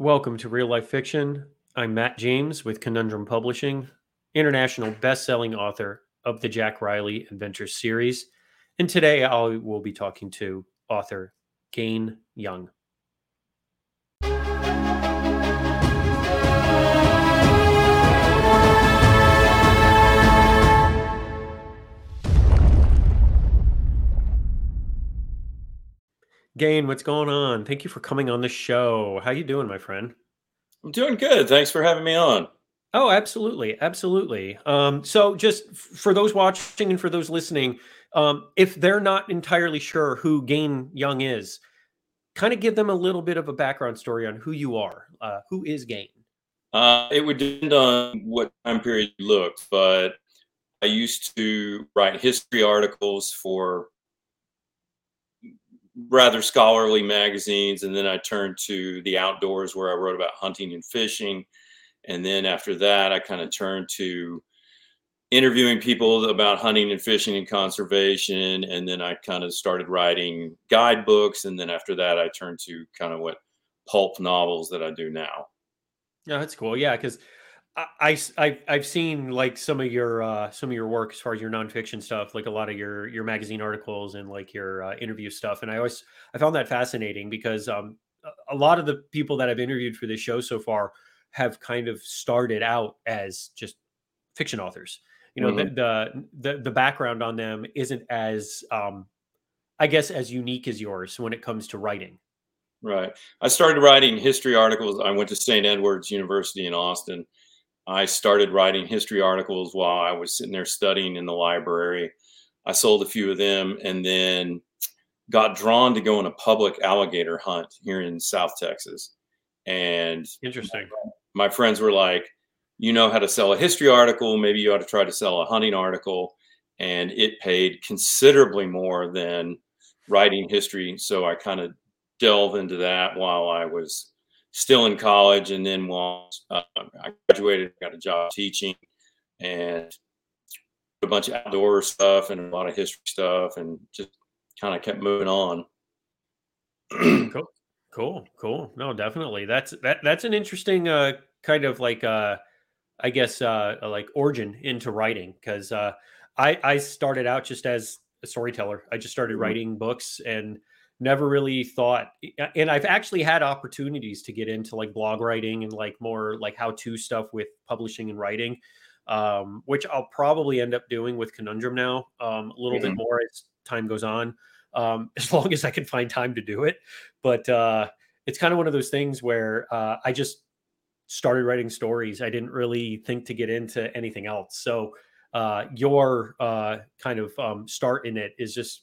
Welcome to Real Life Fiction. I'm Matt James with Conundrum Publishing, international best-selling author of the Jack Riley Adventures series. And today I will be talking to author Gayne Young. Gayne, what's going on? Thank you for coming on the show. How you doing, my friend? I'm doing good. Thanks for having me on. Oh, absolutely, absolutely. Um, so, just for those watching and for those listening, um, if they're not entirely sure who Gayne Young is, kind of give them a little bit of a background story on who you are. Uh, who is Gayne? Uh, it would depend on what time period you look, but I used to write history articles for rather scholarly magazines, and then I turned to the outdoors where I wrote about hunting and fishing. And then after that, I kind of turned to interviewing people about hunting and fishing and conservation. And then I kind of started writing guidebooks. And then after that, I turned to kind of what pulp novels that I do now. Yeah, that's cool. Yeah, because I, I I've seen like some of your uh, some of your work as far as your nonfiction stuff, like a lot of your your magazine articles and like your uh, interview stuff, and I always I found that fascinating because um, a lot of the people that I've interviewed for this show so far have kind of started out as just fiction authors. You know, mm-hmm. the, the the the background on them isn't as um, I guess as unique as yours when it comes to writing. Right. I started writing history articles. I went to St. Edward's University in Austin I started writing history articles while I was sitting there studying in the library. I sold a few of them and then got drawn to go on a public alligator hunt here in South Texas. And interesting. My, friends were like, you know how to sell a history article, maybe you ought to try to sell a hunting article. And it paid considerably more than writing history. So I kind of delved into that while I was still in college, and then once uh, I graduated, got a job teaching, and a bunch of outdoor stuff and a lot of history stuff, and just kind of kept moving on. cool, cool, cool. No, definitely. That's that. That's an interesting uh, kind of like uh, I guess uh, like origin into writing because uh, I I started out just as a storyteller. I just started mm-hmm. writing books and never really thought and i've actually had opportunities to get into like blog writing and like more like how to stuff with publishing and writing um, which i'll probably end up doing with conundrum now um, a little mm-hmm. bit more as time goes on um, as long as i can find time to do it. But uh, it's kind of one of those things where uh, i just started writing stories. I didn't really think to get into anything else. So uh, your uh, kind of um, start in it is just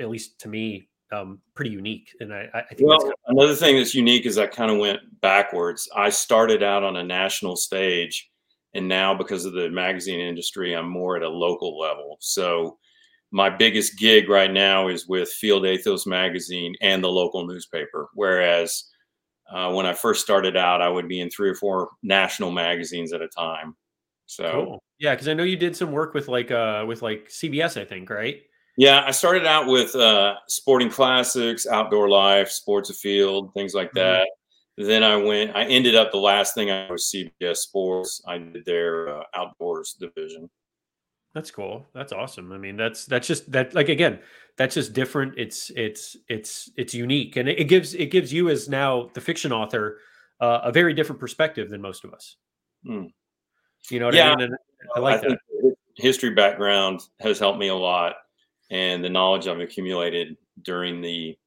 at least to me um, pretty unique. And I, I think well, kind of- another thing that's unique is I kind of went backwards. I started out on a national stage, and now because of the magazine industry, I'm more at a local level. So my biggest gig right now is with Field Athos magazine and the local newspaper. Whereas uh, when I first started out, I would be in three or four national magazines at a time. So cool. yeah, because I know you did some work with like uh with like CBS, I think, right? Yeah, I started out with uh, sporting classics, outdoor life, Sports Afield, things like mm-hmm. that. Mm-hmm. Then I went. I ended up the last thing I was CBS Sports. I did their uh, outdoors division. That's cool. That's awesome. I mean, that's that's just that. Like again, that's just different. It's it's it's it's unique, and it, it gives it gives you as now the fiction author uh, a very different perspective than most of us. Hmm. You know what yeah, I mean? And I like I that. History background has helped me a lot and the knowledge I've accumulated during the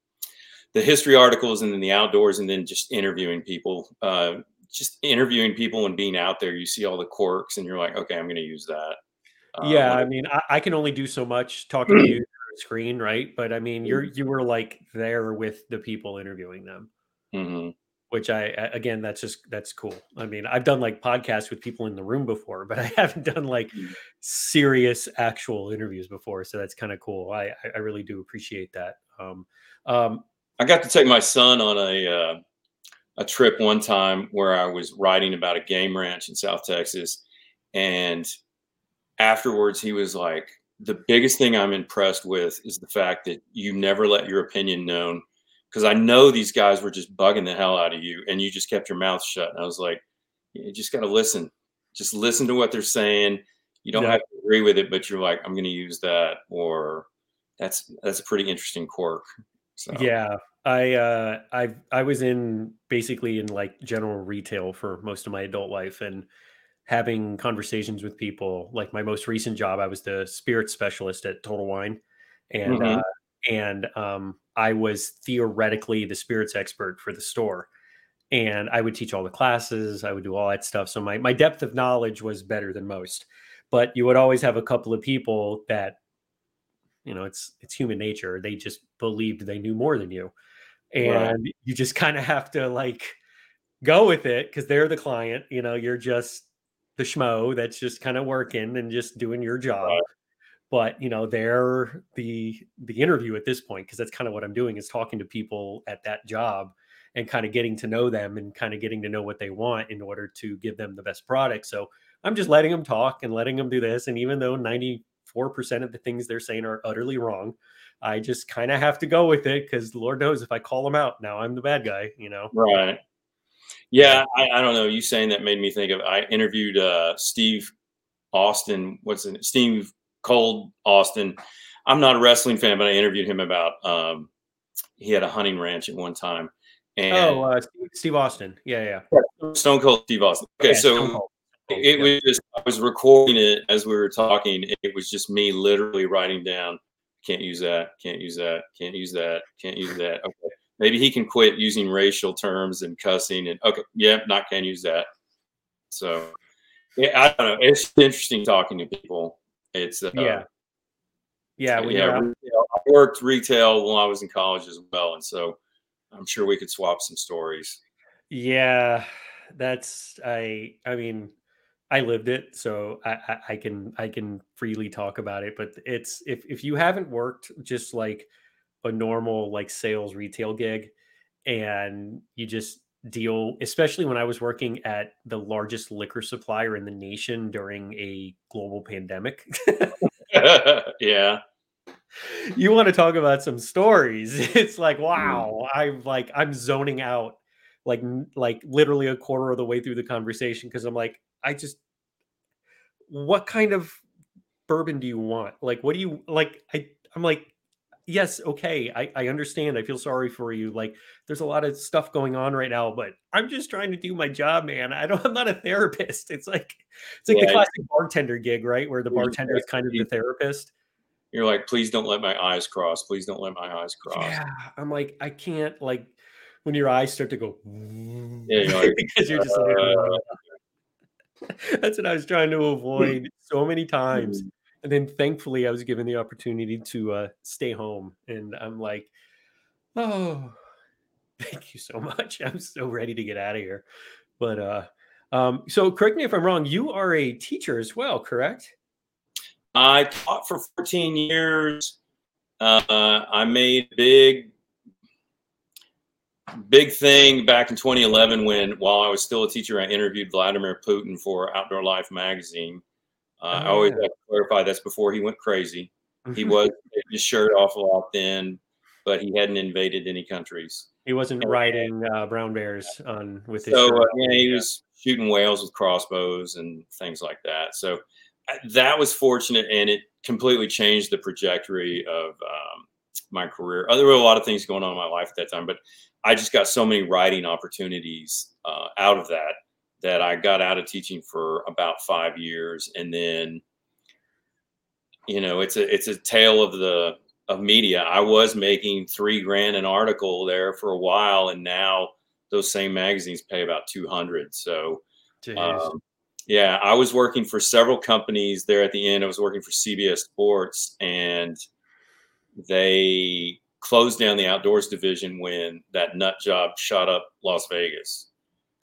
the history articles and then the outdoors and then just interviewing people uh, just interviewing people and being out there you see all the quirks and you're like okay i'm going to use that. Yeah um, i mean I, I, can only do so much talking to you screen right? But i mean you're you were like there with the people interviewing them. Mm-hmm which I again that's just that's cool. I mean, I've done like podcasts with people in the room before, but I haven't done like mm. serious actual interviews before. So that's kind of cool. I I really do appreciate that. Um, um, I got to take my son on a uh, a trip one time where I was writing about a game ranch in South Texas, and afterwards he was like, "The biggest thing I'm impressed with is the fact that you never let your opinion known." Because I know these guys were just bugging the hell out of you, and you just kept your mouth shut. And I was like, you just got to listen. Just listen to what they're saying. You don't yeah. have to agree with it, but you're like, I'm going to use that, or that's that's a pretty interesting quirk. So. Yeah, I uh, I I was in basically in like general retail for most of my adult life, and having conversations with people. Like my most recent job, I was the spirit specialist at Total Wine, and mm-hmm. uh, and um, I was theoretically the spirits expert for the store. And I would teach all the classes, I would do all that stuff. So my, my depth of knowledge was better than most. But you would always have a couple of people that, you know, it's it's human nature. They just believed they knew more than you. And right. you just kind of have to like go with it because they're the client. You know, you're just the schmo that's just kind of working and just doing your job. Right but you know they're the the interview at this point because that's kind of what i'm doing is talking to people at that job and kind of getting to know them and kind of getting to know what they want in order to give them the best product. So i'm just letting them talk and letting them do this and even though 94% of the things they're saying are utterly wrong i just kind of have to go with it because lord knows if i call them out now i'm the bad guy you know? Right. Yeah I, I don't know you saying that made me think of i interviewed uh steve austin what's it steve Cold Austin. I'm not a wrestling fan, but I interviewed him about. Um, he had a hunting ranch at one time. And oh, uh, Steve Austin. Yeah, yeah. Stone Cold Steve Austin. Okay, yeah, so it was just I was recording it as we were talking. It was just me literally writing down. Can't use that. Can't use that. Can't use that. Can't use that. Okay, maybe he can quit using racial terms and cussing. And okay, yeah, not can use that. So yeah, I don't know. It's interesting talking to people it's uh, yeah, yeah. yeah retail, I worked retail while I was in college as well, and so I'm sure we could swap some stories. Yeah, that's I. I mean, I lived it, so I, I, I can I can freely talk about it. But it's if if you haven't worked just like a normal like sales retail gig, and you just deal, especially when I was working at the largest liquor supplier in the nation during a global pandemic. yeah. You want to talk about some stories. It's like, mm. wow, I'm like, I'm zoning out like, like literally a quarter of the way through the conversation because I'm like, I just, what kind of bourbon do you want? Like, what do you like? I, I'm like, yes, okay, I, I understand. I feel sorry for you. Like, there's a lot of stuff going on right now, but I'm just trying to do my job, man. I don't. I'm not a therapist. It's like it's like yeah, the classic bartender gig, right? Where the bartender is kind of the therapist. You're like, please don't let my eyes cross. Please don't let my eyes cross. Yeah, I'm like, I can't like when your eyes start to go. Yeah, you're like, because you're just like. Uh, That's what I was trying to avoid so many times. And then thankfully I was given the opportunity to uh, stay home, and I'm like, oh, thank you so much. I'm so ready to get out of here. But uh, um, so correct me if I'm wrong. You are a teacher as well, correct? I taught for 14 years. Uh, I made big, big thing back in 2011 when, while I was still a teacher, I interviewed Vladimir Putin for Outdoor Life magazine. Uh, oh, I always yeah. have to clarify that's before he went crazy. He was his shirt off a lot then, but he hadn't invaded any countries. He wasn't riding uh, brown bears on with his. So uh, yeah, he was shooting whales with crossbows and things like that. So uh, that was fortunate, and it completely changed the trajectory of um, my career. Uh, there were a lot of things going on in my life at that time, but I just got so many writing opportunities uh, out of that that I got out of teaching for about five years, and then you know it's a it's a tale of the of media. I was making three grand an article there for a while, and now those same magazines pay about two hundred. So, um, yeah, I was working for several companies there at the end. I was working for CBS Sports, and they closed down the outdoors division when that nut job shot up Las Vegas.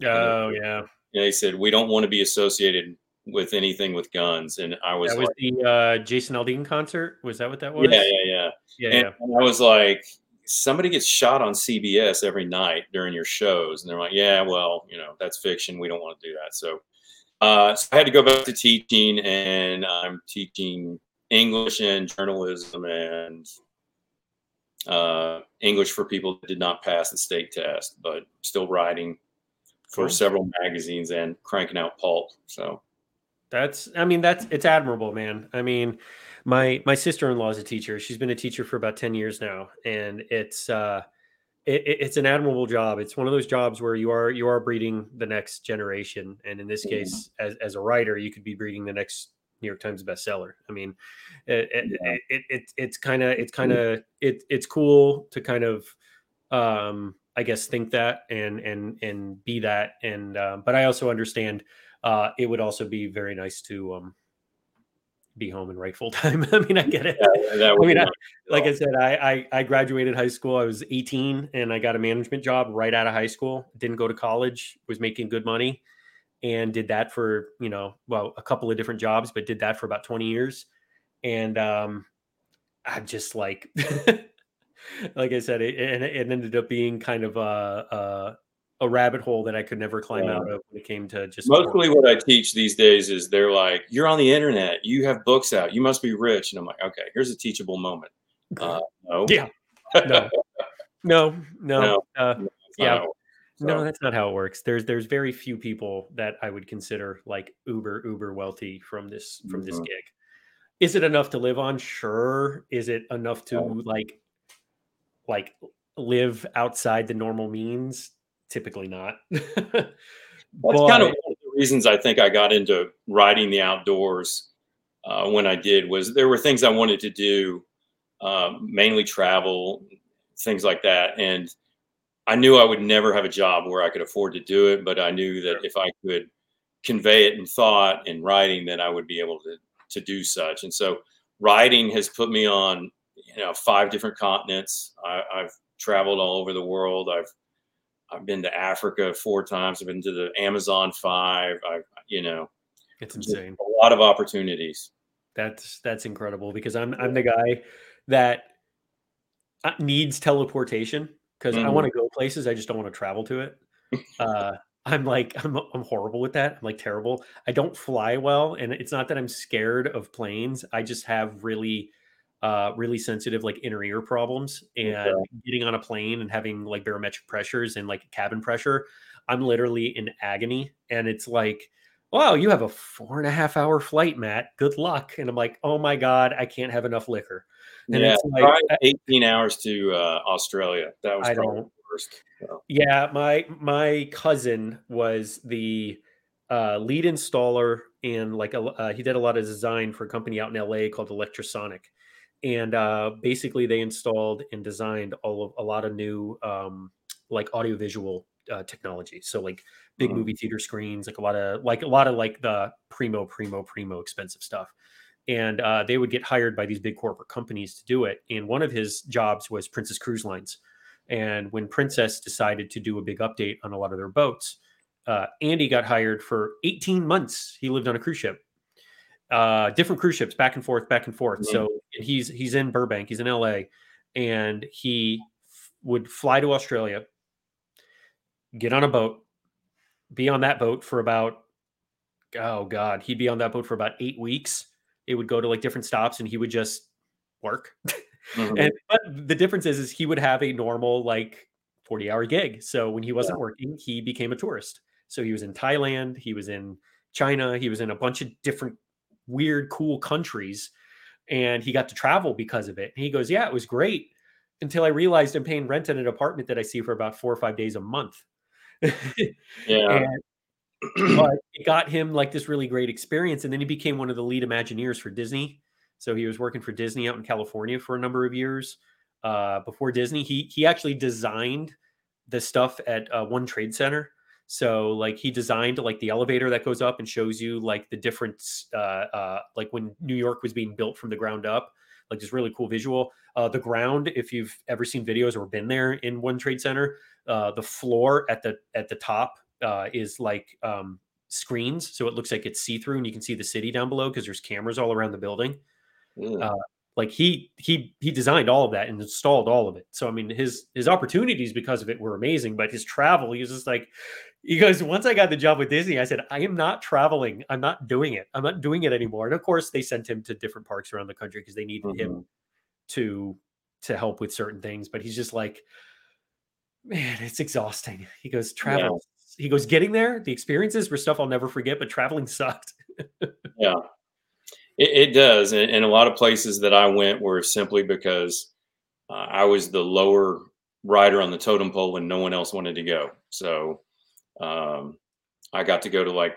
Oh yeah, they said we don't want to be associated with anything with guns, and I was that was like, the uh, Jason Aldean concert. Was that what that was? Yeah, yeah, yeah, yeah. And, yeah. I was like, somebody gets shot on CBS every night during your shows, and they're like, yeah, well, you know, that's fiction. We don't want to do that. So, uh, so I had to go back to teaching, and I'm teaching English and journalism and uh, English for people that did not pass the state test, but still writing for Cool. several magazines and cranking out pulp. So That's I mean that's it's admirable, man. I mean, my my sister-in-law is a teacher. She's been a teacher for about 10 years now and it's uh it, it- it's an admirable job. It's one of those jobs where you are you are breeding the next generation and in this Mhm. case as as a writer, you could be breeding the next New York Times bestseller. I mean, it, it, Yeah. it, it it's kind of it's kind of it it's cool to kind of um I guess think that and and and be that and um, but I also understand uh, it would also be very nice to um, be home and write full time. I mean, I get it. yeah, I mean, I-. Like I said, I, I I graduated high school. I was 18 and I got a management job right out of high school. Didn't go to college. Was making good money, and did that for you know well a couple of different jobs, but did that for about 20 years. And um, I'm just like, like I said, it, it, it ended up being kind of a, a a rabbit hole that I could never climb Yeah. out of when it came to just Mostly what I teach these days is they're like, you're on the internet, you have books out, you must be rich. And I'm like, okay, here's a teachable moment. Uh, no, Yeah. no, no, no, No. uh, not yeah. works. no, that's not how it works. There's there's very few people that I would consider like uber uber wealthy from this from this Mhm. gig. Is it enough to live on? Sure. Is it enough to like like live outside the normal means? Typically not. That's But- kind of one of the reasons I think I got into writing the outdoors uh, when I did was there were things I wanted to do, um, mainly travel, things like that, and I knew I would never have a job where I could afford to do it, but I knew that if I could convey it in thought and writing, then I would be able to to do such. And so, writing has put me on, you know, five different continents. I, I've traveled all over the world. I've I've been to Africa four times. I've been to the Amazon five. I've, you know, it's insane. a lot of opportunities. That's that's incredible because I'm I'm the guy that uh, needs teleportation because I Mhm. want to go places. I just don't want to travel to it. Uh, I'm like I'm I'm horrible with that. I'm like terrible. I don't fly well, and it's not that I'm scared of planes. I just have really uh really sensitive like inner ear problems and Okay. getting on a plane and having like barometric pressures and like cabin pressure i'm literally in agony and it's like wow you have a four and a half hour flight matt good luck and i'm like oh my god i can't have enough liquor And yeah, it's like- tried 18 hours to uh, Australia. That was I probably worst. So, Yeah, my my cousin was the uh, lead installer and like a, uh, he did a lot of design for a company out in LA called Electrosonic, and uh, basically they installed and designed all of a lot of new um, like audiovisual uh, technology. So like big Mhm. movie theater screens, like a lot of like a lot of like the primo primo primo expensive stuff. And uh, they would get hired by these big corporate companies to do it. And one of his jobs was Princess Cruise Lines. And when Princess decided to do a big update on a lot of their boats, uh, Andy got hired for 18 months. He lived on a cruise ship, uh, different cruise ships, back and forth, back and forth. Mhm. So he's he's in Burbank, he's in LA, and he f- would fly to Australia, get on a boat, be on that boat for about oh god, he'd be on that boat for about eight weeks. It would go to like different stops, and he would just work. mhm. And but the difference is, is he would have a normal like 40 hour gig. So when he wasn't working, he became a tourist. So he was in Thailand, he was in China, he was in a bunch of different weird, cool countries, and he got to travel because of it. And he goes, Yeah, it was great until I realized I'm paying rent in an apartment that I see for about four or five days a month. yeah. And but it got him like this really great experience and then he became one of the lead imagineers for disney so he was working for disney out in california for a number of years uh, before disney he he actually designed the stuff at uh, one trade center so like he designed like the elevator that goes up and shows you like the different uh, uh, like when new york was being built from the ground up like this really cool visual uh, the ground if you've ever seen videos or been there in one trade center uh, the floor at the at the top uh, is like um, screens, so it looks like it's see through, and you can see the city down below because there's cameras all around the building. Mm. uh, Like he he he designed all of that and installed all of it. So I mean, his his opportunities because of it were amazing, but his travel, he was just like, he goes, once I got the job with Disney, I said, I am not traveling. I'm not doing it. I'm not doing it anymore. And of course, they sent him to different parks around the country because they needed him Mhm. to to help with certain things, but he's just like, man, it's exhausting. He goes, travel. Yeah. He goes, getting there, the experiences were stuff I'll never forget, but traveling sucked. yeah, it, it does. And, and, a lot of places that I went were simply because uh, I was the lower rider on the totem pole and no one else wanted to go. So um, I got to go to like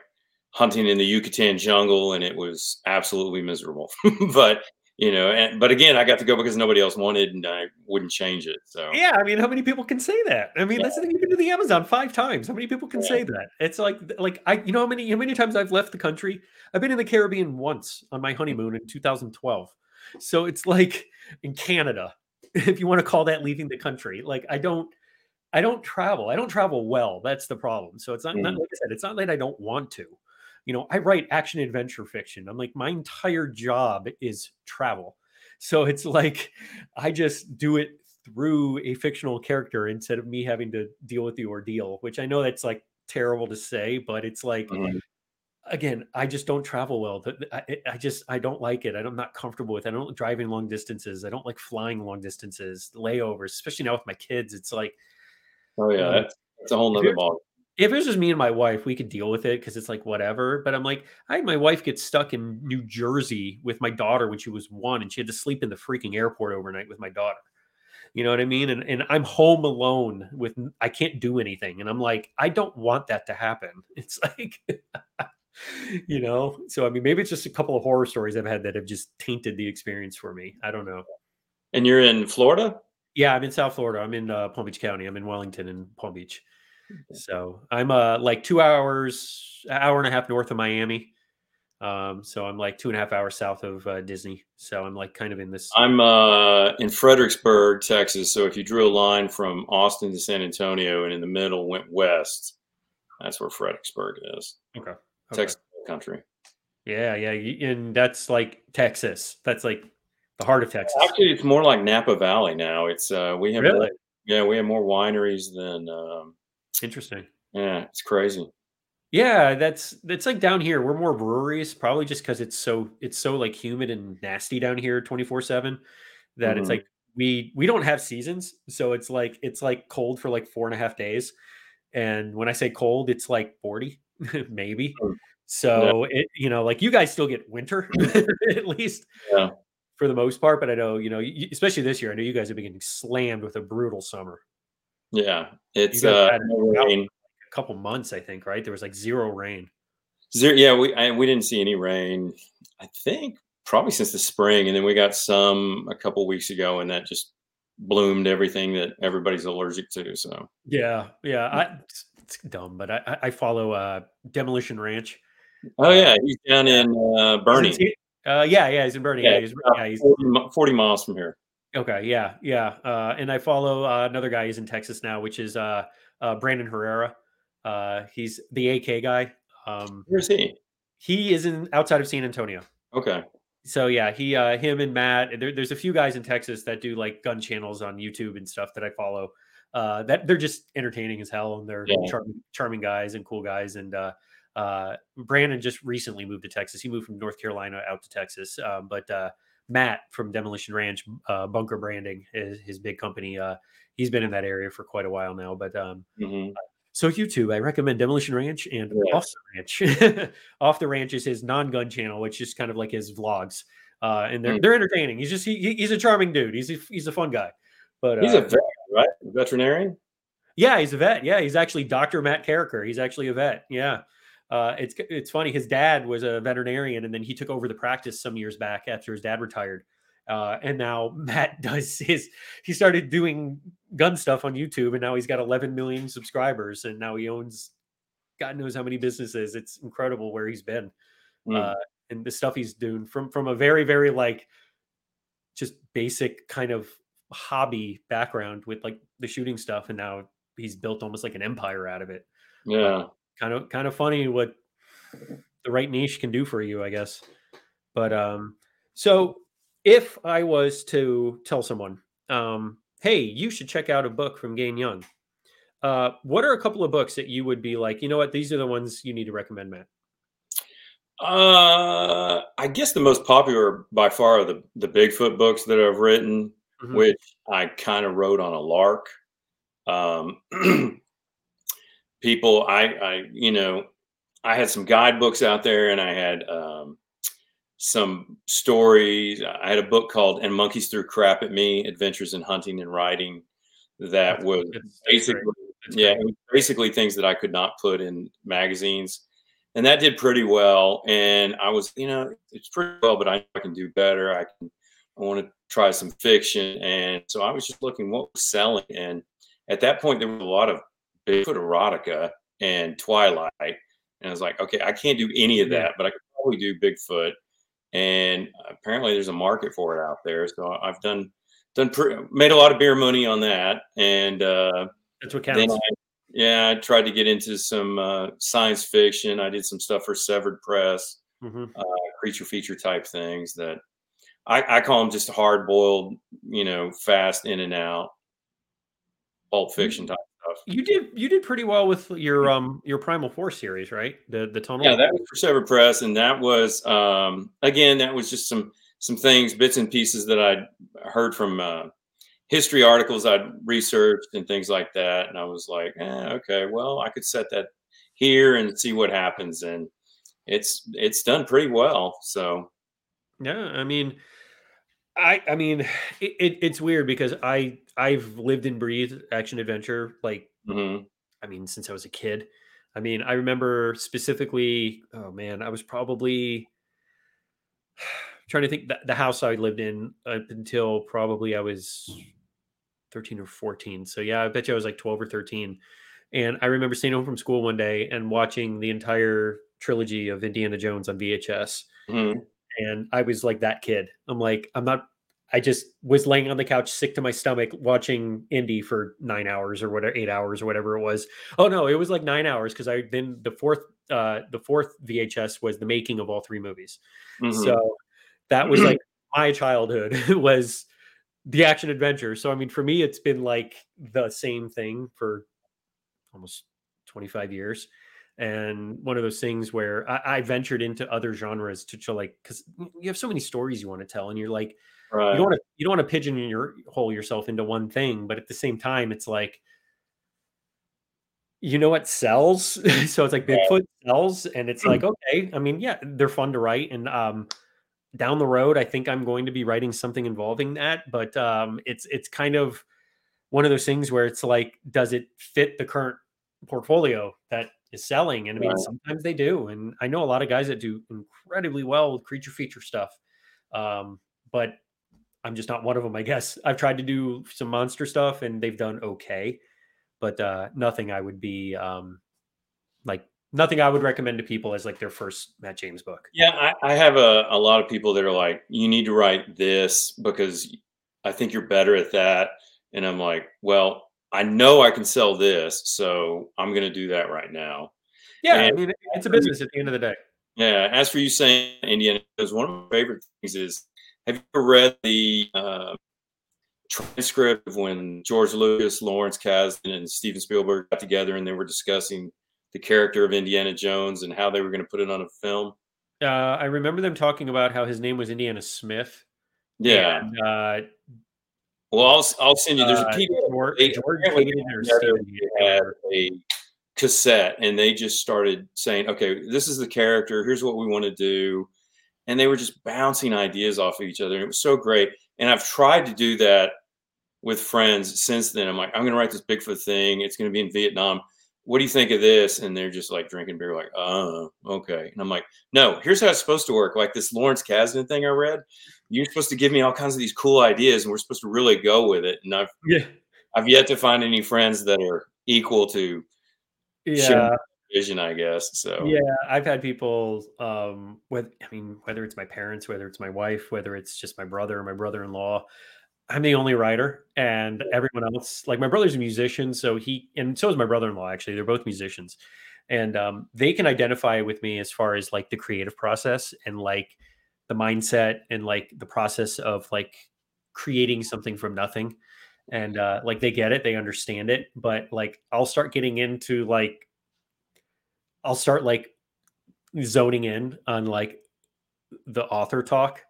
hunting in the Yucatan jungle and it was absolutely miserable. but you know, and but again, I got to go because nobody else wanted, and I wouldn't change it. So yeah, I mean, how many people can say that? I mean, yeah. that's the thing. You've been to the Amazon five times. How many people can yeah. say that? It's like, like I, you know, how many, how many times I've left the country? I've been in the Caribbean once on my honeymoon in 2012. So it's like in Canada, if you want to call that leaving the country. Like I don't, I don't travel. I don't travel well. That's the problem. So it's not, mm. not like I said, it's not that I don't want to you know, I write action adventure fiction. I'm like, my entire job is travel. So it's like I just do it through a fictional character instead of me having to deal with the ordeal, which I know that's like terrible to say, but it's like, mm-hmm. again, I just don't travel well. I, I, just, I don't like it. I'm not comfortable with it. I don't driving long distances. I don't like flying long distances, layovers, especially now with my kids. It's like, oh, yeah, um, that's, that's a whole nother ball if it was just me and my wife, we could deal with it because it's like whatever. But I'm like, I had my wife get stuck in New Jersey with my daughter when she was one, and she had to sleep in the freaking airport overnight with my daughter. You know what I mean? And and I'm home alone with I can't do anything, and I'm like, I don't want that to happen. It's like, you know. So I mean, maybe it's just a couple of horror stories I've had that have just tainted the experience for me. I don't know. And you're in Florida? Yeah, I'm in South Florida. I'm in uh, Palm Beach County. I'm in Wellington and Palm Beach. So I'm uh like two hours, hour and a half north of Miami. Um, so I'm like two and a half hours south of uh, Disney. So I'm like kind of in this. I'm uh in Fredericksburg, Texas. So if you drew a line from Austin to San Antonio and in the middle went west, that's where Fredericksburg is. Okay. okay. Texas country. Yeah, yeah, and that's like Texas. That's like the heart of Texas. Actually, it's more like Napa Valley now. It's uh we have really? more, yeah we have more wineries than um, Interesting. Yeah, it's crazy. Yeah, that's that's like down here. We're more breweries, probably just because it's so it's so like humid and nasty down here, twenty four seven. That mm-hmm. it's like we we don't have seasons, so it's like it's like cold for like four and a half days. And when I say cold, it's like forty, maybe. Oh, so yeah. it you know like you guys still get winter at least. Yeah. For the most part, but I know you know, especially this year, I know you guys have been getting slammed with a brutal summer. Yeah, it's uh, a couple months, I think, right? There was like zero rain. Zero, yeah, we I, we didn't see any rain. I think probably since the spring, and then we got some a couple weeks ago, and that just bloomed everything that everybody's allergic to. So yeah, yeah, I, it's, it's dumb, but I, I follow uh, Demolition Ranch. Oh yeah, he's down in uh, Boerne. Uh, yeah, yeah, he's in Boerne. Yeah, yeah, he's, yeah, he's 40, 40 miles from here. Okay, yeah, yeah, uh, and I follow uh, another guy. He's in Texas now, which is uh, uh, Brandon Herrera. Uh, he's the AK guy. Um, Where's he? He is in outside of San Antonio. Okay. So yeah, he, uh, him, and Matt. There, there's a few guys in Texas that do like gun channels on YouTube and stuff that I follow. Uh, that they're just entertaining as hell, and they're yeah. charming, charming guys and cool guys. And uh, uh, Brandon just recently moved to Texas. He moved from North Carolina out to Texas, um, but uh, Matt from Demolition Ranch, uh, Bunker Branding is his big company. Uh, he's been in that area for quite a while now. But um, mm-hmm. so YouTube, I recommend Demolition Ranch and yes. Off the Ranch. Off the Ranch is his non-gun channel, which is kind of like his vlogs, uh, and they're mm-hmm. they're entertaining. He's just he, he's a charming dude. He's a, he's a fun guy. But he's a vet, right? Veterinarian. Yeah, he's a vet. Yeah, he's actually Dr. Matt Carriker. He's actually a vet. Yeah uh, it's it's funny. His dad was a veterinarian, and then he took over the practice some years back after his dad retired. Uh, and now Matt does his. He started doing gun stuff on YouTube, and now he's got 11 million subscribers, and now he owns God knows how many businesses. It's incredible where he's been, mm. uh, and the stuff he's doing from from a very very like just basic kind of hobby background with like the shooting stuff, and now he's built almost like an empire out of it. Yeah kind of kind of funny what the right niche can do for you, I guess. But um, so if I was to tell someone, um, hey, you should check out a book from Gayne Young, uh, what are a couple of books that you would be like, you know what, these are the ones you need to recommend, Matt? Uh, I guess the most popular by far are the the Bigfoot books that I've written. mm-hmm. which I kind of wrote on a lark. Um, people, I, I, you know, I had some guidebooks out there, and I had um, some stories. I had a book called "And Monkeys Threw Crap at Me: Adventures in Hunting and Writing." That was basically, yeah, basically things that I could not put in magazines and that did pretty well. And I was, you know, it's pretty well, but I, I can do better. I can, I want to try some fiction. And so I was just looking what was selling. And at that point, there was a lot of Bigfoot erotica and Twilight. And I was like, okay, I can't do any of that, but I could probably do Bigfoot. And apparently, there's a market for it out there. So I've done done pre- made a lot of beer money on that. And uh, that's what counts. I, yeah, I tried to get into some uh, science fiction. I did some stuff for Severed Press, mm-hmm. uh, creature feature type things that I, I call them just hard boiled, you know, fast in and out, pulp fiction type stuff. You did you did pretty well with your um your Primal Force series, right? The the tunnel. Yeah, that was for Severed Press, and that was um again that was just some some things, bits and pieces that I heard from uh, history articles I'd researched and things like that. And I was like, eh, okay, well, I could set that here and see what happens. And it's it's done pretty well. So yeah, I mean, I I mean, it, it, it's weird because I I've lived and breathed action adventure like mm-hmm. I mean since I was a kid. I mean, I remember specifically. Oh man, I was probably trying to think the, the house I lived in up until probably I was 13 or 14. So yeah, I bet you I was like 12 or 13. And I remember staying home from school one day and watching the entire trilogy of Indiana Jones on VHS. Mm-hmm. And I was like that kid. I'm like, I'm not I just was laying on the couch sick to my stomach watching Indy for nine hours or whatever, eight hours or whatever it was. Oh no, it was like nine hours because I then the fourth uh the fourth VHS was the making of all three movies. Mm-hmm. So that was like my childhood was the action adventure. So I mean, for me, it's been like the same thing for almost 25 years. And one of those things where I, I ventured into other genres to, to like because you have so many stories you want to tell, and you're like, right. you don't want to you don't want to pigeon your hole yourself into one thing, but at the same time, it's like you know what sells so it's like bigfoot sells and it's like okay i mean yeah they're fun to write and um down the road, I think I'm going to be writing something involving that. But um, it's it's kind of one of those things where it's like, does it fit the current portfolio that is selling? And I mean, right. sometimes they do. And I know a lot of guys that do incredibly well with creature feature stuff. Um, but I'm just not one of them, I guess. I've tried to do some monster stuff and they've done okay, but uh, nothing I would be um, like nothing I would recommend to people as like their first Matt James book. Yeah, I, I have a, a lot of people that are like, you need to write this because I think you're better at that. And I'm like, well, I know I can sell this, so I'm going to do that right now. Yeah, and I mean, it's a business at the end of the day. Yeah. As for you saying Indiana, because one of my favorite things is, have you ever read the uh, transcript of when George Lucas, Lawrence Kasdan, and Steven Spielberg got together and they were discussing the character of Indiana Jones and how they were going to put it on a film. Uh, I remember them talking about how his name was Indiana Smith. Yeah. And, uh, well, I'll, I'll send you. There's a uh, PDF. George, had a cassette, and they just started saying, "Okay, this is the character. Here's what we want to do," and they were just bouncing ideas off of each other, and it was so great. And I've tried to do that with friends since then. I'm like, I'm going to write this Bigfoot thing. It's going to be in Vietnam what do you think of this? And they're just like drinking beer, like, oh, okay. And I'm like, no, here's how it's supposed to work. Like this Lawrence Kasdan thing I read, you're supposed to give me all kinds of these cool ideas, and we're supposed to really go with it. And I've yeah, I've yet to find any friends that are equal to yeah vision, I guess. So yeah, I've had people um with I mean, whether it's my parents, whether it's my wife, whether it's just my brother or my brother-in-law I'm the only writer, and everyone else, like my brother's a musician, so he and so is my brother-in-law. Actually, they're both musicians, and um, they can identify with me as far as like the creative process and like the mindset and like the process of like creating something from nothing. And uh, like they get it, they understand it, but like I'll start getting into like I'll start like zoning in on like the author talk.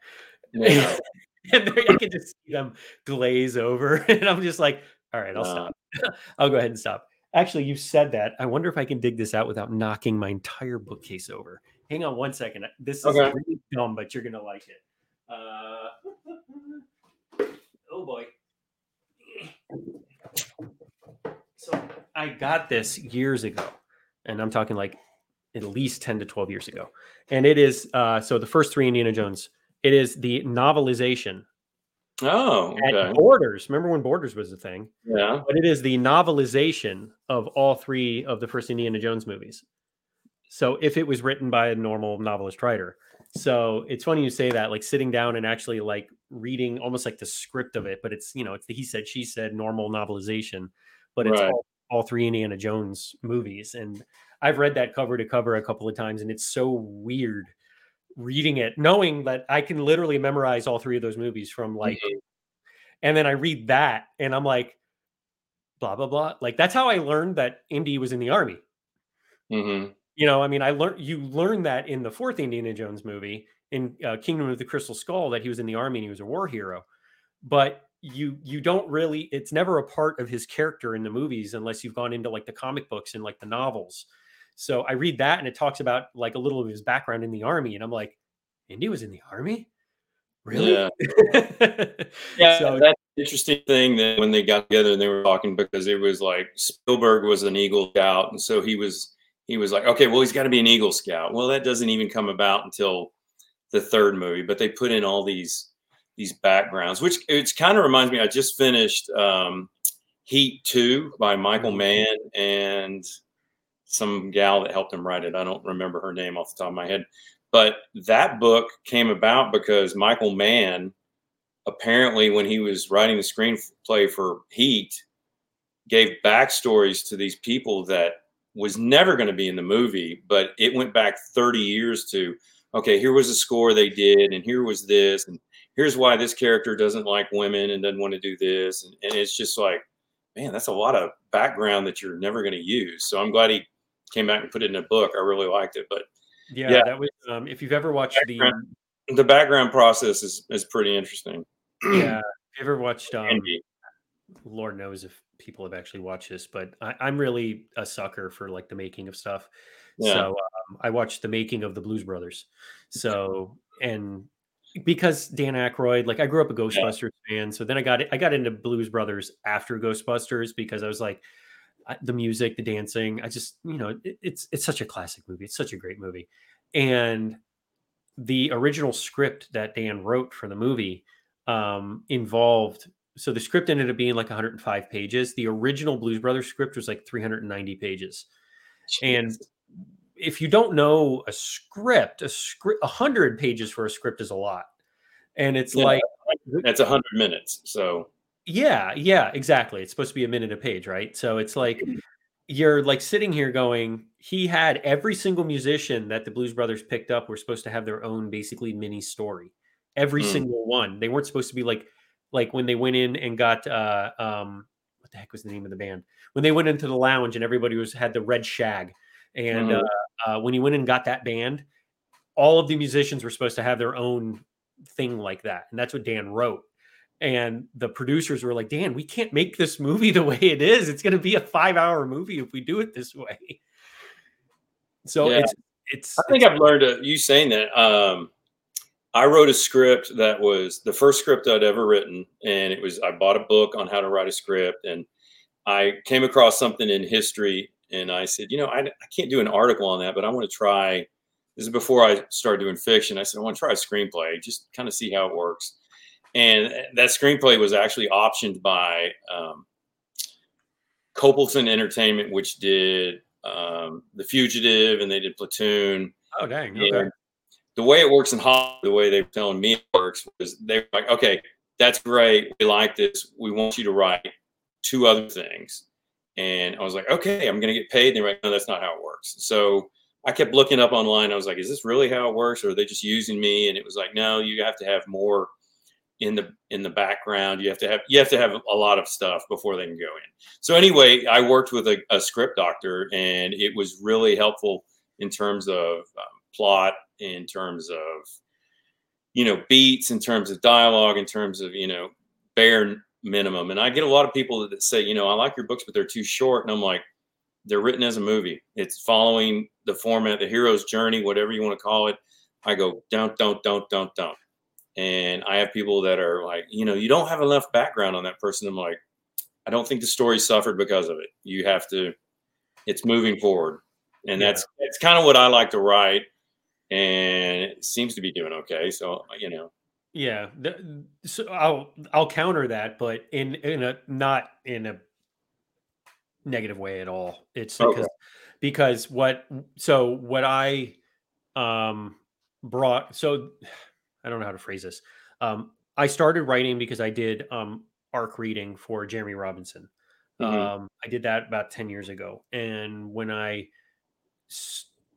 Yeah. and I can just see them glaze over, and I'm just like, all right, I'll stop. I'll go ahead and stop. Actually, you said that. I wonder if I can dig this out without knocking my entire bookcase over. Hang on one second. This is okay. really dumb, but you're gonna like it. Uh, oh boy. So I got this years ago, and I'm talking like at least 10 to 12 years ago. And it is uh, so the first three Indiana Jones, it is the novelization. Oh, okay. At Borders. Remember when Borders was a thing? Yeah. But it is the novelization of all three of the first Indiana Jones movies. So if it was written by a normal novelist writer. So it's funny you say that, like sitting down and actually like reading almost like the script of it, but it's you know, it's the he said, she said normal novelization, but it's right. all, all three Indiana Jones movies. And I've read that cover to cover a couple of times, and it's so weird reading it, knowing that I can literally memorize all three of those movies from like, mm-hmm. and then I read that, and I'm like, blah blah blah. Like that's how I learned that Indy was in the army. Mm-hmm. You know, I mean, I learned you learn that in the fourth Indiana Jones movie in uh, Kingdom of the Crystal Skull that he was in the army and he was a war hero, but you you don't really it's never a part of his character in the movies unless you've gone into like the comic books and like the novels so I read that and it talks about like a little of his background in the army. And I'm like, Indy was in the army? Really? Yeah. yeah so, that's interesting thing that when they got together and they were talking because it was like Spielberg was an Eagle Scout. And so he was he was like, okay, well, he's got to be an Eagle Scout. Well, that doesn't even come about until the third movie, but they put in all these these backgrounds, which it's kind of reminds me. I just finished um, Heat Two by Michael mm-hmm. Mann and some gal that helped him write it. I don't remember her name off the top of my head. But that book came about because Michael Mann, apparently, when he was writing the screenplay for Heat, gave backstories to these people that was never going to be in the movie, but it went back 30 years to, okay, here was a score they did, and here was this, and here's why this character doesn't like women and doesn't want to do this. And, and it's just like, man, that's a lot of background that you're never going to use. So I'm glad he came back and put it in a book. I really liked it. But yeah, yeah. that was um, if you've ever watched the background, the background process is is pretty interesting. yeah, if you ever watched um, Lord knows if people have actually watched this, but I, am really a sucker for like the making of stuff. Yeah. So um, I watched the making of the Blues Brothers. So and because Dan Aykroyd, like I grew up a Ghostbusters yeah. fan, so then I got I got into Blues Brothers after Ghostbusters because I was like, the music, the dancing. I just, you know, it, it's it's such a classic movie. It's such a great movie, and the original script that Dan wrote for the movie um, involved. So the script ended up being like 105 pages. The original Blues Brothers script was like 390 pages, Jeez. and if you don't know a script, a script, 100 pages for a script is a lot, and it's yeah, like that's 100 minutes. So yeah, yeah, exactly. It's supposed to be a minute a page, right? So it's like mm-hmm. you're like sitting here going, he had every single musician that the Blues Brothers picked up were supposed to have their own basically mini story. Every mm. single one. They weren't supposed to be like like when they went in and got uh um what the heck was the name of the band? When they went into the lounge and everybody was had the red shag. And mm. uh, uh, when he went and got that band, all of the musicians were supposed to have their own thing like that. And that's what Dan wrote and the producers were like dan we can't make this movie the way it is it's going to be a five hour movie if we do it this way so yeah. it's it's i think it's, i've learned a, you saying that um i wrote a script that was the first script i'd ever written and it was i bought a book on how to write a script and i came across something in history and i said you know i, I can't do an article on that but i want to try this is before i started doing fiction i said i want to try a screenplay just kind of see how it works and that screenplay was actually optioned by um, Kopelson Entertainment, which did um, The Fugitive, and they did Platoon. Oh, dang! Okay. And the way it works in Hollywood, the way they were telling me it works was they were like, "Okay, that's great. We like this. We want you to write two other things." And I was like, "Okay, I'm going to get paid." And they're like, "No, that's not how it works." So I kept looking up online. I was like, "Is this really how it works, or are they just using me?" And it was like, "No, you have to have more." in the in the background. You have to have you have to have a lot of stuff before they can go in. So anyway, I worked with a, a script doctor, and it was really helpful in terms of um, plot, in terms of you know, beats, in terms of dialogue, in terms of, you know, bare minimum. And I get a lot of people that say, you know, I like your books, but they're too short. And I'm like, they're written as a movie. It's following the format, the hero's journey, whatever you want to call it. I go, don't, don't, don't, don't, don't. And I have people that are like, you know, you don't have enough background on that person. I'm like, I don't think the story suffered because of it. You have to, it's moving forward. And yeah. that's that's kind of what I like to write. And it seems to be doing okay. So, you know. Yeah. So I'll I'll counter that, but in in a not in a negative way at all. It's okay. because because what so what I um brought so I don't know how to phrase this. Um I started writing because I did um arc reading for Jeremy Robinson. Mm-hmm. Um I did that about 10 years ago. And when I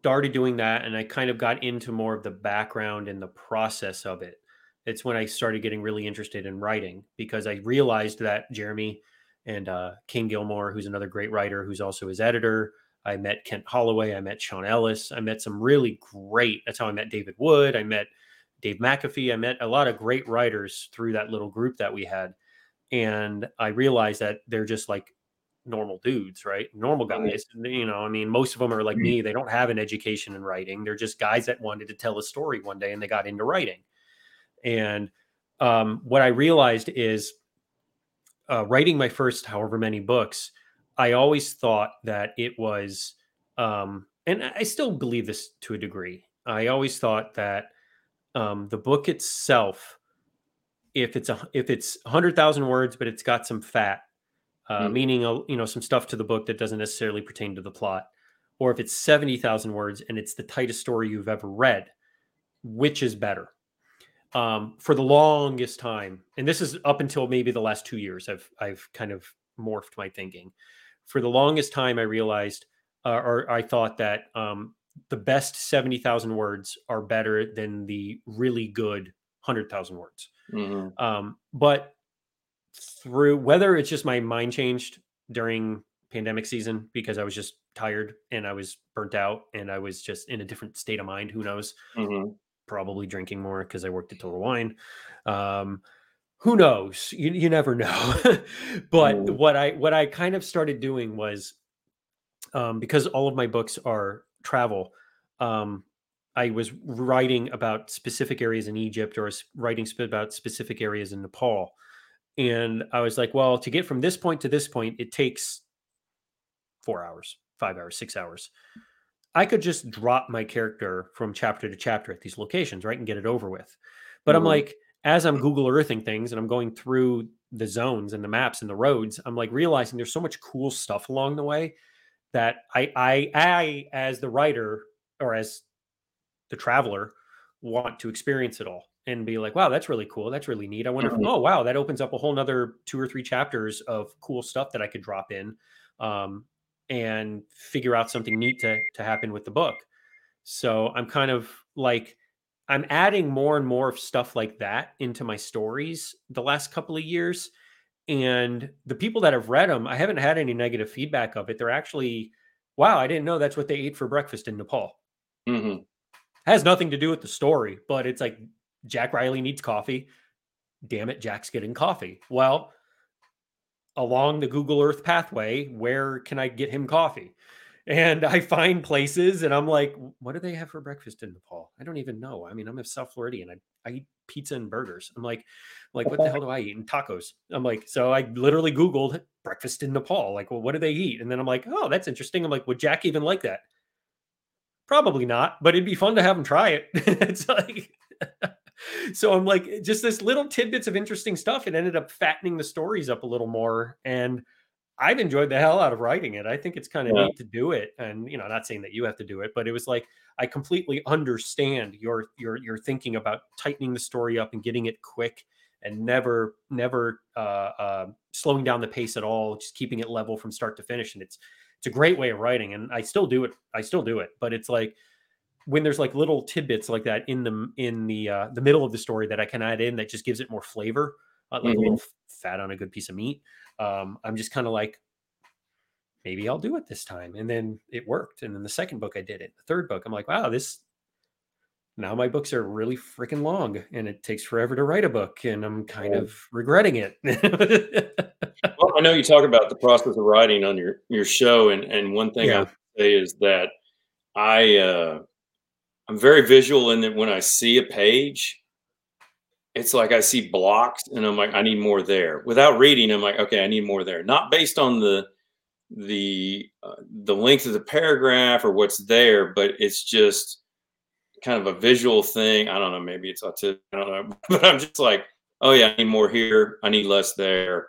started doing that and I kind of got into more of the background and the process of it, it's when I started getting really interested in writing because I realized that Jeremy and uh, Kane Gilmour, who's another great writer, who's also his editor. I met Kent Holloway. I met Sean Ellis. I met some really great. That's how I met David Wood. I met Dave McAfee. I met a lot of great writers through that little group that we had. And I realized that they're just like normal dudes, right? Normal guys. You know, I mean, most of them are like mm-hmm. me. They don't have an education in writing. They're just guys that wanted to tell a story one day and they got into writing. And um, what I realized is uh, writing my first however many books, I always thought that it was, um, and I still believe this to a degree. I always thought that um, the book itself, if it's a if it's hundred thousand words, but it's got some fat, uh, mm. meaning a, you know some stuff to the book that doesn't necessarily pertain to the plot, or if it's seventy thousand words and it's the tightest story you've ever read, which is better? um, for the longest time, and this is up until maybe the last two years, I've I've kind of morphed my thinking. For the longest time, I realized, uh, or I thought that um, the best seventy thousand words are better than the really good hundred thousand words. Mm-hmm. Um, but through whether it's just my mind changed during pandemic season because I was just tired and I was burnt out and I was just in a different state of mind. Who knows? Mm-hmm probably drinking more because I worked at Total Wine. Um, who knows? You, you never know. but mm. what I what I kind of started doing was um, because all of my books are travel. Um, I was writing about specific areas in Egypt or writing about specific areas in Nepal. And I was like, well, to get from this point to this point, it takes four hours, five hours, six hours. I could just drop my character from chapter to chapter at these locations, right, and get it over with. But mm-hmm. I'm like, as I'm Google Earthing things and I'm going through the zones and the maps and the roads, I'm like realizing there's so much cool stuff along the way that I, I, I, as the writer or as the traveler, want to experience it all and be like, wow, that's really cool. That's really neat. I wonder, mm-hmm. if, oh wow, that opens up a whole nother two or three chapters of cool stuff that I could drop in. Um, and figure out something neat to to happen with the book. So I'm kind of like I'm adding more and more of stuff like that into my stories the last couple of years. And the people that have read them, I haven't had any negative feedback of it. They're actually, wow, I didn't know that's what they ate for breakfast in Nepal. Mm-hmm. Has nothing to do with the story, but it's like Jack Riley needs coffee. Damn it, Jack's getting coffee. Well, along the Google Earth pathway, where can I get him coffee? And I find places and I'm like, what do they have for breakfast in Nepal? I don't even know. I mean, I'm a South Floridian. I, I eat pizza and burgers. I'm like, like, what the hell do I eat? And tacos. I'm like, so I literally Googled breakfast in Nepal. Like, well, what do they eat? And then I'm like, oh, that's interesting. I'm like, would Jack even like that? Probably not, but it'd be fun to have him try it. it's like so I'm like, just this little tidbits of interesting stuff. It ended up fattening the stories up a little more. And I've enjoyed the hell out of writing it. I think it's kind of yeah. neat to do it. And you know, not saying that you have to do it, but it was like I completely understand your your your thinking about tightening the story up and getting it quick and never never uh, uh, slowing down the pace at all, just keeping it level from start to finish. And it's it's a great way of writing. And I still do it. I still do it, but it's like when there's like little tidbits like that in the in the uh, the middle of the story that I can add in that just gives it more flavor, uh, like mm-hmm. a little fat on a good piece of meat. Um, I'm just kind of like, maybe I'll do it this time, and then it worked. And then the second book I did it. The third book, I'm like, wow, this now my books are really freaking long and it takes forever to write a book and I'm kind of regretting it. well, I know you talk about the process of writing on your your show and and one thing yeah. I would say is that I uh I'm very visual in that when I see a page it's like I see blocks and I'm like I need more there. Without reading I'm like okay, I need more there. Not based on the the uh, the length of the paragraph or what's there, but it's just kind of a visual thing. I don't know, maybe it's autistic. I don't know, but I'm just like, oh yeah, I need more here. I need less there.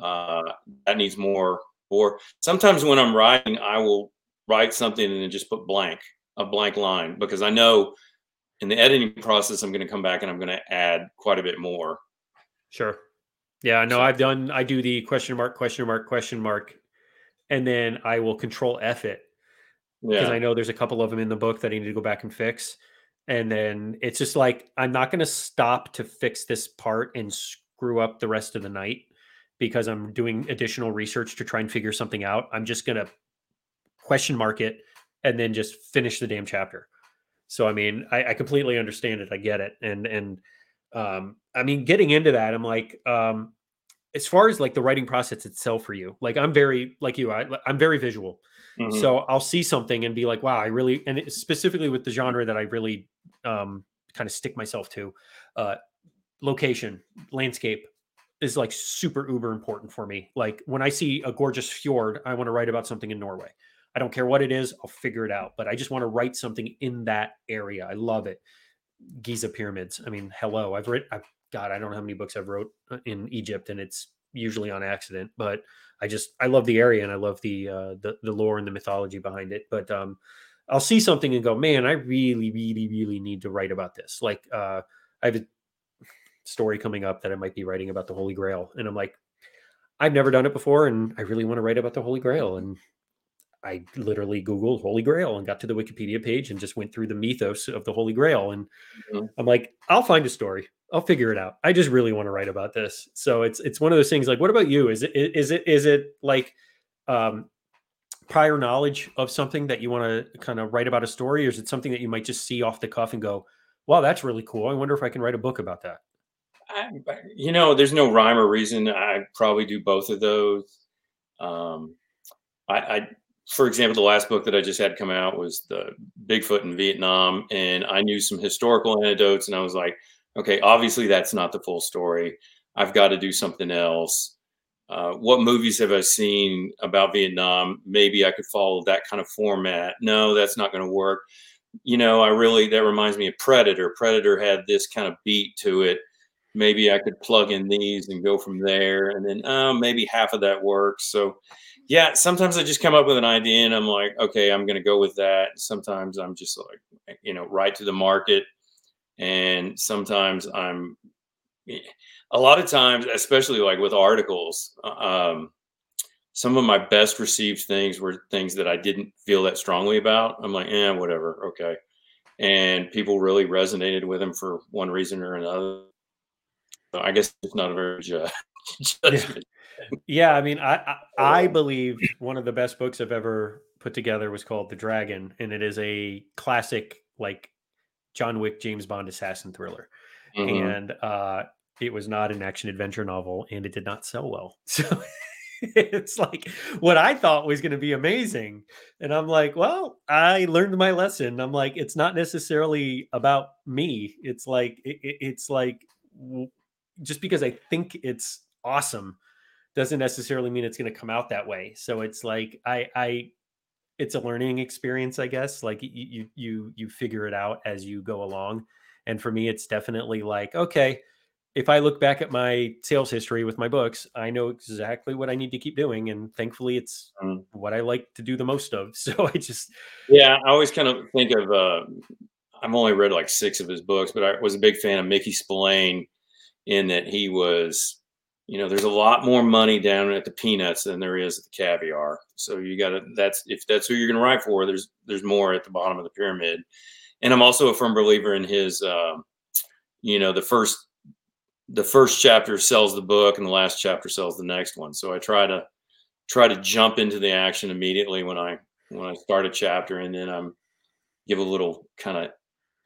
Uh, that needs more. Or sometimes when I'm writing, I will write something and then just put blank, a blank line, because I know in the editing process, I'm going to come back and I'm going to add quite a bit more. Sure. Yeah, no, I've done, I do the question mark, question mark, question mark, and then I will control F it because yeah. I know there's a couple of them in the book that I need to go back and fix. And then it's just like I'm not going to stop to fix this part and screw up the rest of the night because I'm doing additional research to try and figure something out. I'm just going to question mark it and then just finish the damn chapter. So I mean, I, I completely understand it. I get it. And and um, I mean, getting into that, I'm like, um, as far as like the writing process itself for you, like I'm very like you, I, I'm very visual. Mm-hmm. So I'll see something and be like, wow, I really, and specifically with the genre that I really um, kind of stick myself to, uh, location, landscape is like super uber important for me. Like when I see a gorgeous fjord, I want to write about something in Norway. I don't care what it is, I'll figure it out, but I just want to write something in that area. I love it. Giza pyramids. I mean, hello. I've written, I've, God, I don't know how many books I've wrote uh, in Egypt and it's usually on accident, but I just I love the area and I love the uh, the the lore and the mythology behind it. But um, I'll see something and go, man, I really, really, really need to write about this. Like uh, I have a story coming up that I might be writing about the Holy Grail, and I'm like, I've never done it before, and I really want to write about the Holy Grail. And I literally Googled Holy Grail and got to the Wikipedia page and just went through the mythos of the Holy Grail. And mm-hmm. I'm like, I'll find a story. I'll figure it out. I just really want to write about this. So it's it's one of those things. Like, what about you? Is it is it is it like um, prior knowledge of something that you want to kind of write about a story, or is it something that you might just see off the cuff and go, "Wow, that's really cool. I wonder if I can write a book about that." I, you know, there's no rhyme or reason. I probably do both of those. Um, I, I, for example, the last book that I just had come out was the Bigfoot in Vietnam, and I knew some historical anecdotes, and I was like, okay, obviously that's not the full story. I've got to do something else. Uh, what movies have I seen about Vietnam? Maybe I could follow that kind of format. No, that's not going to work. You know, I really, that reminds me of Predator. Predator had this kind of beat to it. Maybe I could plug in these and go from there. And then uh, maybe half of that works. So, yeah, sometimes I just come up with an idea and I'm like, okay, I'm going to go with that. Sometimes I'm just like, you know, right to the market. And sometimes i'm a lot of times especially like with articles uh, um, some of my best received things were things that i didn't feel that strongly about. I'm like eh whatever okay. And people really resonated with them for one reason or another. So i guess it's not a very judgment yeah. i mean I, I i believe one of the best books i've ever put together was called the dragon and it is a classic like John Wick James Bond assassin thriller. Mm-hmm. And uh, it was not an action adventure novel and it did not sell well. So it's like what I thought was going to be amazing. And I'm like, well, I learned my lesson. I'm like, it's not necessarily about me. It's like, it, it's like, just because I think it's awesome doesn't necessarily mean it's going to come out that way. So it's like, I, I, it's a learning experience, I guess. Like you you you figure it out as you go along. And for me, it's definitely like, okay, if I look back at my sales history with my books, I know exactly what I need to keep doing. And thankfully it's mm. what I like to do the most of. So I just Yeah, I always kind of think of uh I've only read like six of his books, but I was a big fan of Mickey Spillane in that he was you know, there's a lot more money down at the peanuts than there is at the caviar. So you got to that's if that's who you're going to write for. There's there's more at the bottom of the pyramid. And I'm also a firm believer in his, uh, you know, the first the first chapter sells the book and the last chapter sells the next one. So I try to try to jump into the action immediately when I when I start a chapter, and then I'm give a little kind of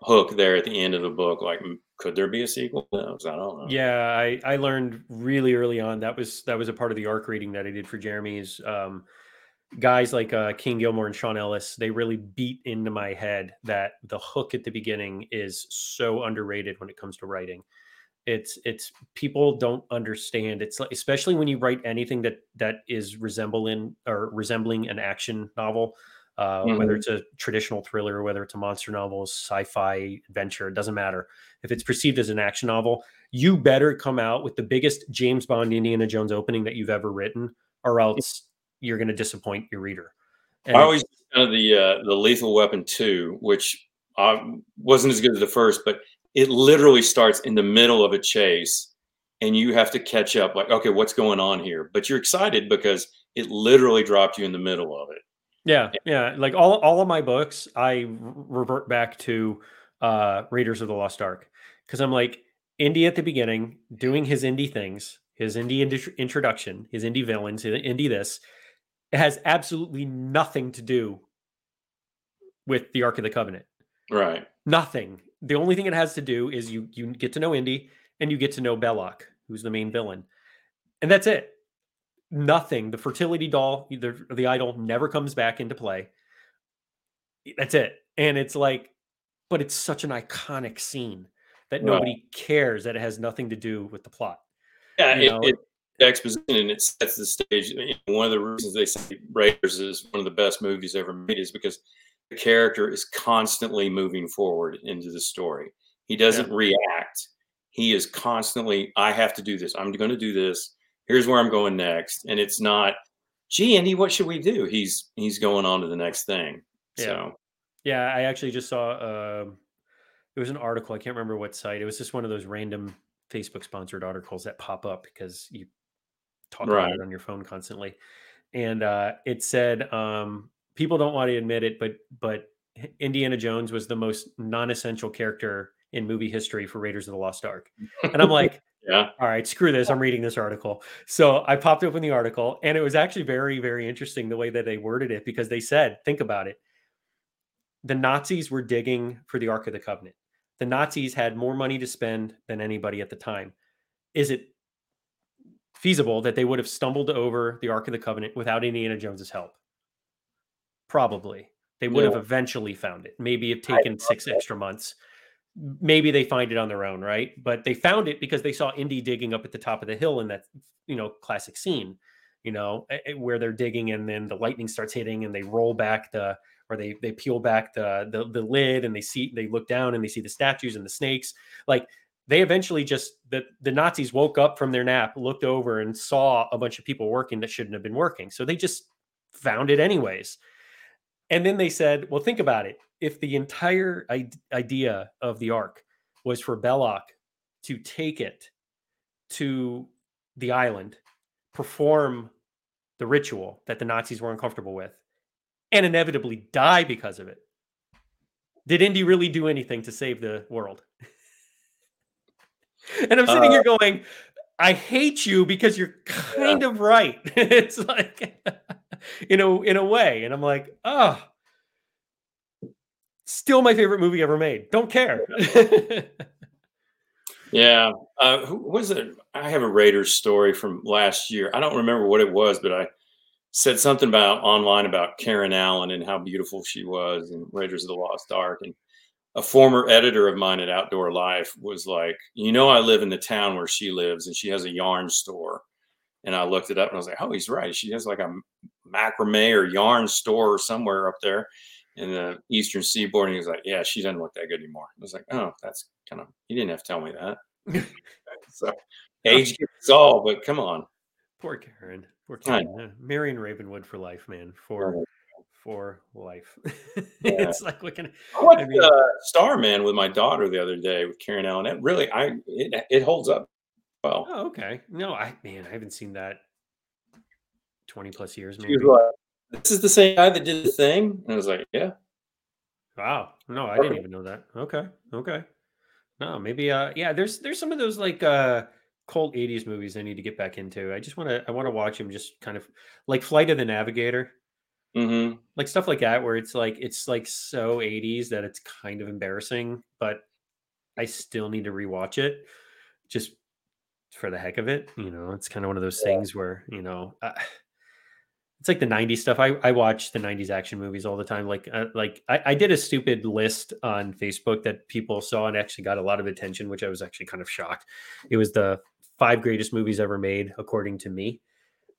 hook there at the end of the book. Like, could there be a sequel? I don't know. Yeah, I I learned really early on that was that was a part of the arc reading that I did for Jeremy's. Um, guys like uh, Kane Gilmour and Sean Ellis, they really beat into my head that the hook at the beginning is so underrated when it comes to writing. It's it's people don't understand. It's like, especially when you write anything that that is resembling or resembling an action novel, uh, mm-hmm. whether it's a traditional thriller, whether it's a monster novel, sci-fi adventure, it doesn't matter. If it's perceived as an action novel, you better come out with the biggest James Bond Indiana Jones opening that you've ever written, or else you're going to disappoint your reader. And I always kind of the uh, the Lethal Weapon two, which uh, wasn't as good as the first, but it literally starts in the middle of a chase, and you have to catch up. Like, okay, what's going on here? But you're excited because it literally dropped you in the middle of it. Yeah, yeah. Like all all of my books, I revert back to uh Raiders of the Lost Ark because I'm like Indy at the beginning doing his Indy things, his Indy introduction, his Indy villains, his Indy this, it has absolutely nothing to do with the Ark of the Covenant. Right. Nothing. The only thing it has to do is you you get to know Indy and you get to know Belloq, who's the main villain. And that's it. Nothing. The fertility doll, the, the idol never comes back into play. That's it. And it's like, but it's such an iconic scene that nobody right. cares that it has nothing to do with the plot. Yeah, you know? it, exposition and it sets the stage. One of the reasons they say Raiders is one of the best movies ever made is because the character is constantly moving forward into the story. He doesn't yeah. react. He is constantly, I have to do this. I'm going to do this. Here's where I'm going next. And it's not, gee, Indy, what should we do? He's he's going on to the next thing. Yeah. So yeah, I actually just saw uh, it was an article. I can't remember what site. It was just one of those random Facebook sponsored articles that pop up because you talk right. about it on your phone constantly. And uh, it said um, people don't want to admit it, but but Indiana Jones was the most non-essential character in movie history for Raiders of the Lost Ark. And I'm like, yeah, all right, screw this. I'm reading this article. So I popped open the article, and it was actually very, very interesting the way that they worded it because they said, think about it. The Nazis were digging for the Ark of the Covenant. The Nazis had more money to spend than anybody at the time. Is it feasible that they would have stumbled over the Ark of the Covenant without Indiana Jones's help? Probably. They would yeah. have eventually found it. Maybe have taken six extra months. Maybe they find it on their own, right? But they found it because they saw Indy digging up at the top of the hill in that, you know, classic scene, you know, where they're digging and then the lightning starts hitting and they roll back the or they they peel back the, the the lid and they see they look down and they see the statues and the snakes. Like they eventually just the, the Nazis woke up from their nap, looked over and saw a bunch of people working that shouldn't have been working. So they just found it anyways. And then they said, well, think about it. If the entire idea of the ark was for Belloq to take it to the island, perform the ritual that the Nazis were uncomfortable with, and inevitably die because of it, did Indy really do anything to save the world? And I'm sitting uh, here going, I hate you because you're kind yeah. of right. it's like, you know, in a way. And I'm like, oh, still my favorite movie ever made. Don't care. yeah. Uh, who was it? I have a Raiders story from last year. I don't remember what it was, but I said something about online about Karen Allen and how beautiful she was in Raiders of the Lost Ark. And a former editor of mine at Outdoor Life was like, you know, I live in the town where she lives, and she has a yarn store. And I looked it up, and I was like, oh, he's right. She has like a macrame or yarn store somewhere up there in the Eastern Seaboard. And he was like, yeah, she doesn't look that good anymore. I was like, oh, that's kind of. You didn't have to tell me that. so age gets all, but come on. Poor Karen. Poor. Marion Ravenwood for life, man. For for life. Yeah. it's like looking. I watched I mean, uh, Starman with my daughter the other day with Karen Allen. It really, I it, it holds up well. Oh, okay. No, I man, I haven't seen that twenty plus years. Maybe. Like, this is the same guy that did the thing. And I was like, yeah. Wow. No, I didn't even know that. Okay. Okay. No, maybe. Uh, yeah. There's there's some of those like uh cult 80s movies I need to get back into. I just want to I want to watch them just kind of like Flight of the Navigator Mhm. Like stuff like that where it's like it's like so 80s that it's kind of embarrassing, but I still need to rewatch it just for the heck of it. You know, it's kind of one of those Yeah. things where, you know, uh, it's like the 90s stuff. I, I watch the 90s action movies all the time. Like, uh, like I, I did a stupid list on Facebook that people saw and actually got a lot of attention, which I was actually kind of shocked. It was the five greatest movies ever made, according to me.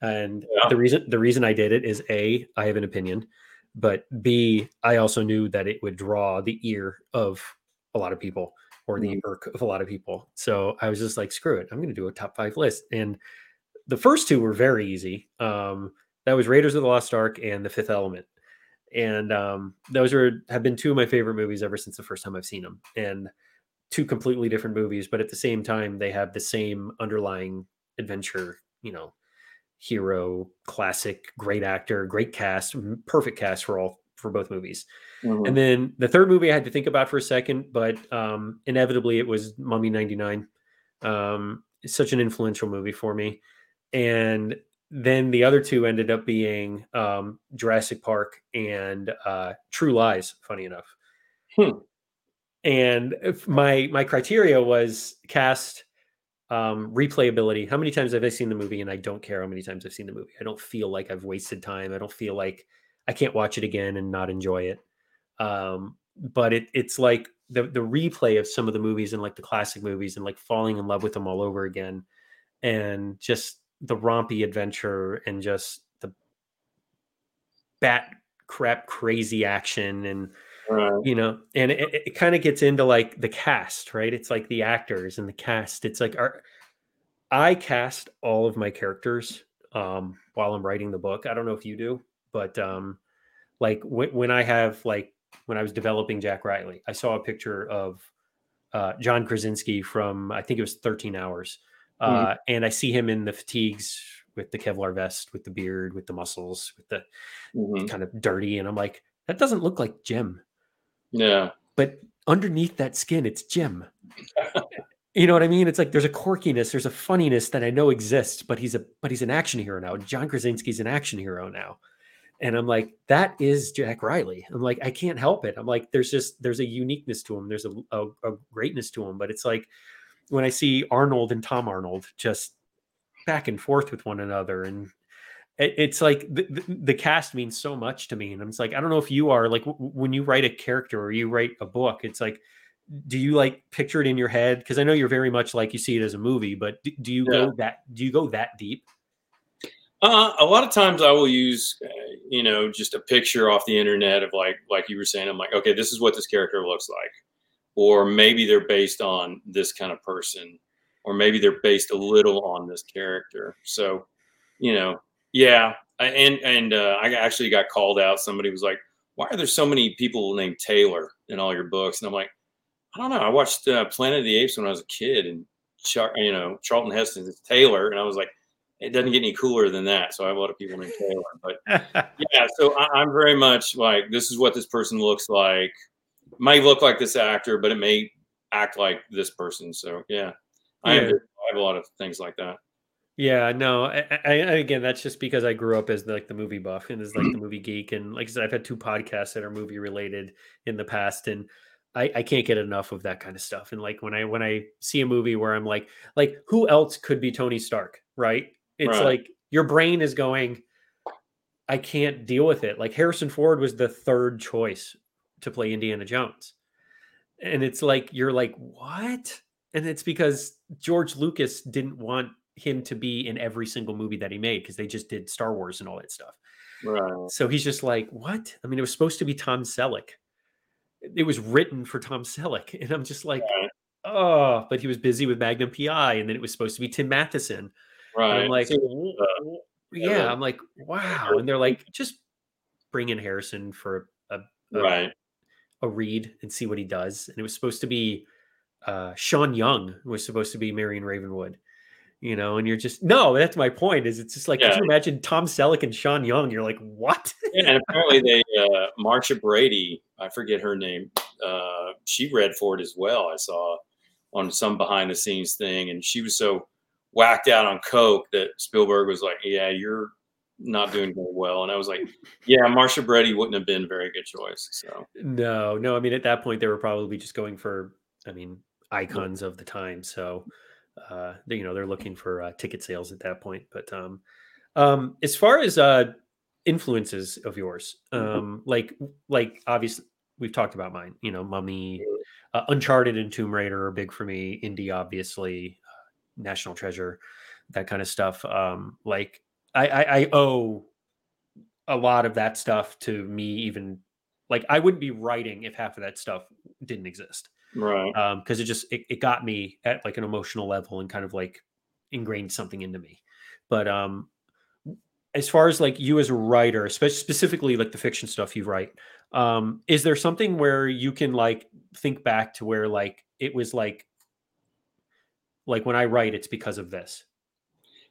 And Yeah. the reason the reason I did it is a I have an opinion, but b I also knew that it would draw the ear of a lot of people or the Mhm. irk of a lot of people. So I was just like, screw it, I'm going to do a top five list. And the first two were very easy. Um, that was Raiders of the Lost Ark and The Fifth Element, and um, those are have been two of my favorite movies ever since the first time I've seen them. And two completely different movies, but at the same time, they have the same underlying adventure. You know, hero, classic, great actor, great cast, perfect cast for all for both movies. Mhm. And then the third movie I had to think about for a second, but um, inevitably it was Mummy 99. Um, it's such an influential movie for me. And then the other two ended up being um, Jurassic Park and uh, True Lies, funny enough. Hmm. And my my criteria was cast um replayability. How many times have i seen the movie and i don't care how many times i've seen the movie? I don't feel like i've wasted time. I don't feel like i can't watch it again and not enjoy it. Um but it it's like the the replay of some of the movies and like the classic movies and like falling in love with them all over again and just the rompy adventure and just the bat crap crazy action and Right. you know and it, it kind of gets into like the cast right? It's like the actors and the cast. It's like our i cast all of my characters um while i'm writing the book. I don't know if you do but um like when, when i have like when i was developing jack riley i saw a picture of uh john krasinski from i think it was 13 hours uh and i see him in the fatigues with the kevlar vest with the beard with the muscles with the Mhm. kind of dirty and i'm like that doesn't look like jim Yeah. but underneath that skin, it's Jim. you know what I mean? It's like there's a quirkiness, there's a funniness that I know exists, but he's a but he's an action hero now. John Krasinski's an action hero now. And I'm like, that is Jack Riley. I'm like, I can't help it. I'm like, there's just there's a uniqueness to him. There's a, a, a greatness to him. But it's like when I see Arnold and Tom Arnold just back and forth with one another and it's like the, the, cast means so much to me and i'm just like i don't know if you are like w- when you write a character or you write a book it's like do you like picture it in your head because i know you're very much like you see it as a movie but do, do you Yeah. go that do you go that deep Uh, a lot of times I will use, uh, you know, just a picture off the internet of like, like you were saying, I'm like, okay, this is what this character looks like. Or maybe they're based on this kind of person, or maybe they're based a little on this character. So, you know, yeah. I- And, and uh, I actually got called out. Somebody was like, why are there so many people named Taylor in all your books? And I'm like, I don't know. I watched uh, Planet of the Apes when I was a kid and, Char- you know, Charlton Heston is Taylor. And I was like, it doesn't get any cooler than that. So I have a lot of people named Taylor, but yeah. So I, I'm very much like this is what this person looks like. Might look like this actor, but it may act like this person. So yeah, I, am, Yeah. I have a lot of things like that. Yeah no I, I, again that's just because i grew up as like the movie buff and as like the movie geek and like i said i've had two podcasts that are movie related in the past and I, I can't get enough of that kind of stuff and like when i when i see a movie where i'm like like who else could be tony stark right? It's Right. like your brain is going i can't deal with it. Like harrison ford was the third choice to play indiana jones and it's like you're like what? And it's because george lucas didn't want him to be in every single movie that he made because they just did star wars and all that stuff Right. so he's just like what i mean it was supposed to be tom selleck it was written for tom selleck and i'm just like Right. oh but he was busy with magnum pi and then it was supposed to be tim matheson Right. and i'm like "W- uh, yeah, yeah i'm like wow and they're like just bring in harrison for a, a, right. a read and see what he does. And it was supposed to be uh, Sean Young was supposed to be Marion Ravenwood, you know, and you're just no. That's my point. Is it's just like Yeah. could you imagine Tom Selleck and Sean Young? You're like what? Yeah, and apparently they uh Marcia Brady, I forget her name. Uh she read for it as well. I saw on some behind the scenes thing and she was so whacked out on coke that Spielberg was like, "Yeah, you're not doing very well. And I was like, yeah, Marcia Brady wouldn't have been a very good choice. So no, no. I mean, at that point, they were probably just going for, I mean, icons of the time. So, uh, you know, they're looking for uh, ticket sales at that point. But um, um, as far as uh, influences of yours, Mm-hmm. um, like, like obviously we've talked about mine. You know, Mummy, uh, Uncharted, and Tomb Raider are big for me. Indy, obviously, uh, National Treasure, that kind of stuff. Um, like, I, I, I owe a lot of that stuff to me even like i wouldn't be writing if half of that stuff didn't exist right. um because it just it, it got me at like an emotional level and kind of like ingrained something into me but um as far as like you as a writer especially specifically like the fiction stuff you write um is there something where you can like think back to where like it was like like when i write it's because of this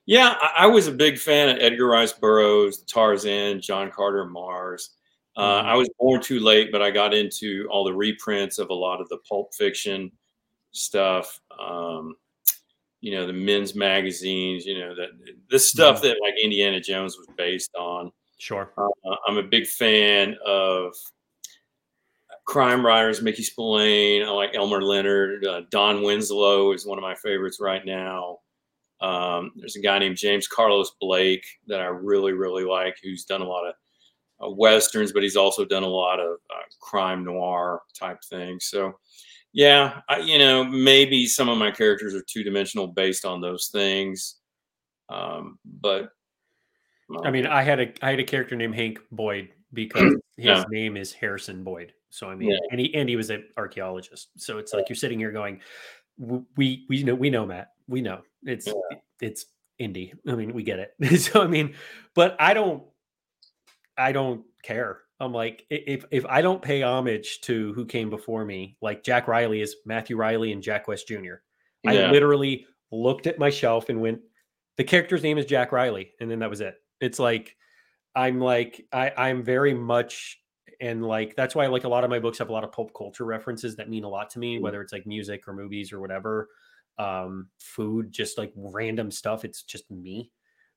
Yeah, I, I was a big fan of Edgar Rice Burroughs, Tarzan, John Carter, Mars. Uh. I was born too late, but I got into all the reprints of a lot of the pulp fiction stuff. Um, you know, the men's magazines. You know, that the stuff Mhm. that like Indiana Jones was based on. sure Uh, I'm a big fan of crime writers, Mickey Spillane. I like Elmore Leonard. Uh, Don Winslow is one of my favorites right now. Um, there's a guy named James Carlos Blake that I really, really like, who's done a lot of uh, westerns, but he's also done a lot of uh, crime noir type things. So, yeah, I, you know, maybe some of my characters are two dimensional based on those things, um, but I mean, I had a I had a character named Hank Boyd because his Yeah. name is Harrison Boyd. So I mean, Yeah. and he and he was an archaeologist. So it's like you're sitting here going, "We we know we know Matt, we know it's Yeah. it's Indy. I mean, we get it." so I mean, but I don't I don't care. I'm like, if if I don't pay homage to who came before me, like Jack Riley is Matthew Reilly and Jack West Jr. I literally looked at my shelf and went, the character's name is Jack Riley, and then that was it. It's like I'm like I I'm very much and like that's why like a lot of my books have a lot of pulp culture references that mean a lot to me, Mhm. whether it's like music or movies or whatever, um, food, just like random stuff. It's just me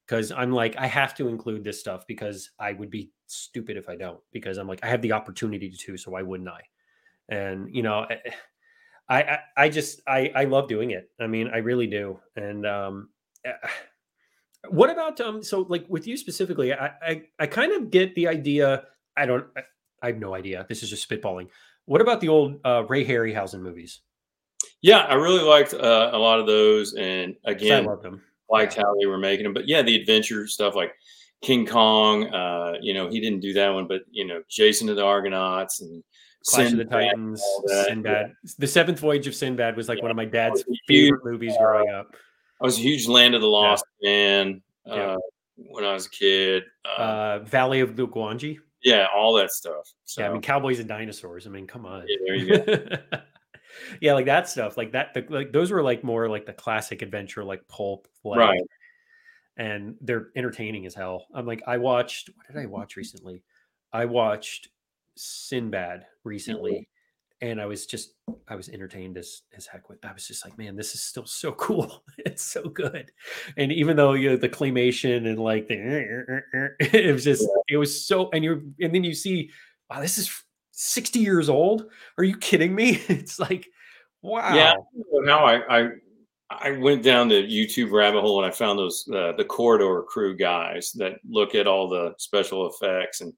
because I'm like I have to include this stuff because I would be stupid if I don't because I'm like I have the opportunity to, so why wouldn't I? And you know. I, I, I just I I love doing it. I mean, I really do. And um eh, what about um so like with you specifically, I I, I kind of get the idea. I don't I, I have no idea. This is just spitballing. What about the old uh, Ray Harryhausen movies? yeah, I really liked uh, a lot of those, and 'Cause I again, loved them. Liked how they were making them. But yeah, the adventure stuff like King Kong, uh, you know, he didn't do that one, but you know, Jason and the Argonauts and Clash of the Sinbad, Titans, Sinbad. The Seventh Voyage of Sinbad was like Yeah. one of my dad's Huge, favorite movies growing up. I was a huge Land of the Lost fan uh, Yeah. when I was a kid. Uh, Uh, Valley of the Gwangi. yeah, all that stuff. So, Yeah, I mean cowboys and dinosaurs. I mean, come on. yeah, there you go. yeah, like that stuff. Like that. The, like those were like more like the classic adventure, like pulp, like, Right. And they're entertaining as hell. I'm like, I watched. What did I watch recently? I watched Sinbad mm-hmm. recently, and I was just, I was entertained as as heck with. I was just like, man, this is still so cool. it's so good. And even though you know, the claymation and like the, it was just, it was so. And you're, and then you see, wow, this is 60 years old. Are you kidding me? It's like, wow. Yeah. Now I, I I went down the YouTube rabbit hole and I found those uh, the corridor crew guys that look at all the special effects and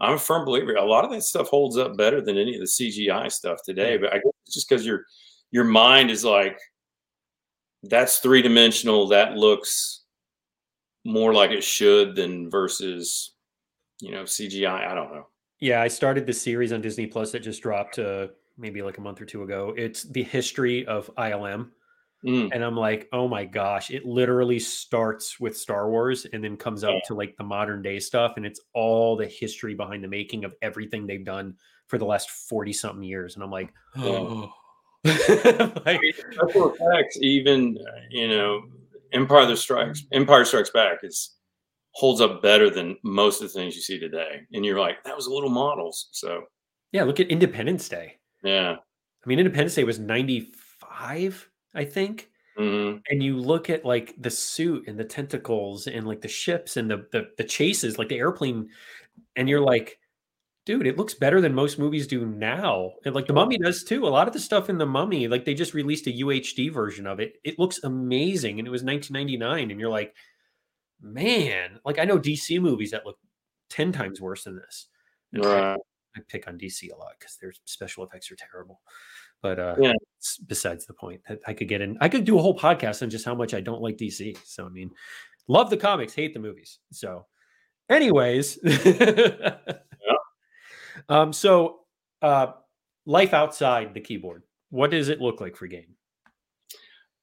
I'm a firm believer a lot of that stuff holds up better than any of the CGI stuff today. But I guess it's just because your your mind is like that's three dimensional. That looks more like it should than versus you know CGI. I don't know. Yeah, I started this series on Disney Plus that just dropped uh, maybe like a month or two ago. It's the history of ILM. Mm, And I'm like, oh my gosh, it literally starts with Star Wars and then comes up Yeah. to like the modern day stuff. And it's all the history behind the making of everything they've done for the last 40 something years. And I'm like, Yeah. like, special effects, even uh, you know, Empire the Strikes, Empire Strikes Back is holds up better than most of the things you see today. And you're like, that was a little models. So yeah, look at Independence Day. yeah, I mean, Independence Day was 95, I think. Mhm. and you look at like the suit and the tentacles and like the ships and the the, the chases, like the airplane, and you're like, dude, it looks better than most movies do now. And like the Mummy does too. A lot of the stuff in the Mummy, like they just released a UHD version of it. It looks amazing, and it was 1999, and you're like, man, like I know DC movies that look ten times worse than this. I- Right. I pick on DC a lot because their special effects are terrible. But uh, Yeah. it's besides the point. I- I could get in. I could do a whole podcast on just how much I don't like DC. So I mean, love the comics, hate the movies. So, anyways, um, so uh, life outside the keyboard. What does it look like for Gayne?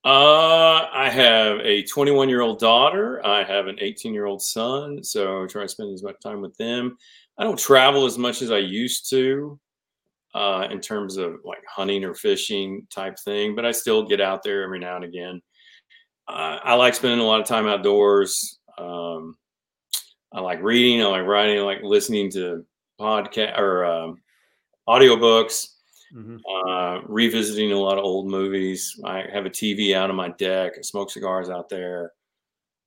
Uh, I have a 21 year old daughter. I have an 18 year old son. So I try to spend as much time with them. I don't travel as much as I used to uh, in terms of like hunting or fishing type thing, but I still get out there every now and again. Uh, I like spending a lot of time outdoors. Um, I like reading. I like writing. I like listening to podcast or um, audiobooks Mhm. uh, revisiting a lot of old movies. I have a TV out on my deck. I smoke cigars out there.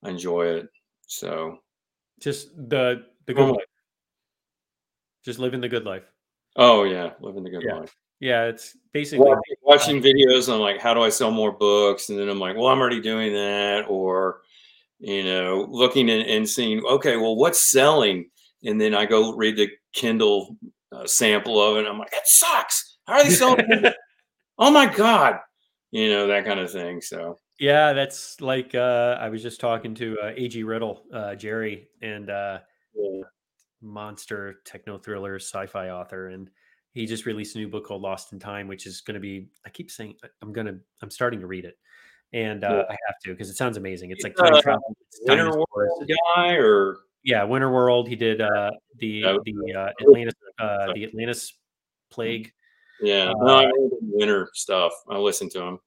I enjoy it. So, Just the the good Oh. life. Just living the good life. oh yeah, living the good Yeah. life. Yeah, it's basically Wa- Watching videos on like how do I sell more books, and then I'm like, well, I'm already doing that, or you know, looking and, and seeing, okay, well, what's selling, and then I go read the Kindle uh, sample of it. And I'm like, that sucks. How are they so? oh my god, you know that kind of thing. So. Yeah, that's like uh, I was just talking to uh, A.G. Riddle, uh, Jerry, and uh, Yeah. monster techno thriller sci-fi author, and he just released a new book called Lost in Time, which is going to be. I keep saying I'm gonna. I'm starting to read it, and uh, I have to because it sounds amazing. It's like time Uh, travel. Winter. World guy or Yeah, Winter World. He did uh, the the uh, Atlantis uh, the Atlantis plague. Yeah, Uh, no, I read winter stuff. I listened to him.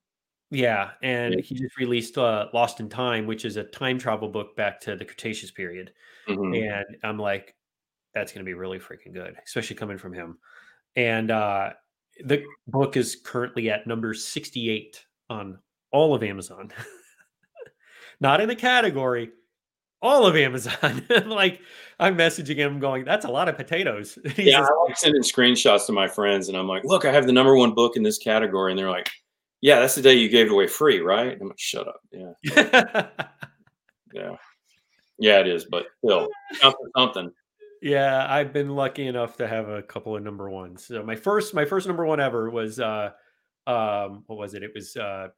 Yeah, and Yeah. he just released uh, Lost in Time, which is a time travel book back to the Cretaceous period. Mhm. and I'm like, that's going to be really freaking good, especially coming from him. And uh, the book is currently at number 68 on all of Amazon, not in the category, all of Amazon. like, I'm messaging him going, that's a lot of potatoes. Yeah, says, I like sending screenshots to my friends, and I'm like, "Look, I have the number one book in this category," and they're like, "Yeah, that's the day you gave it away free, right?" I'm like, "Shut up." Yeah, yeah, yeah, it is, but still, for something. yeah, I've been lucky enough to have a couple of number ones. So my first, my first number one ever was, uh, um, what was it? It was, uh,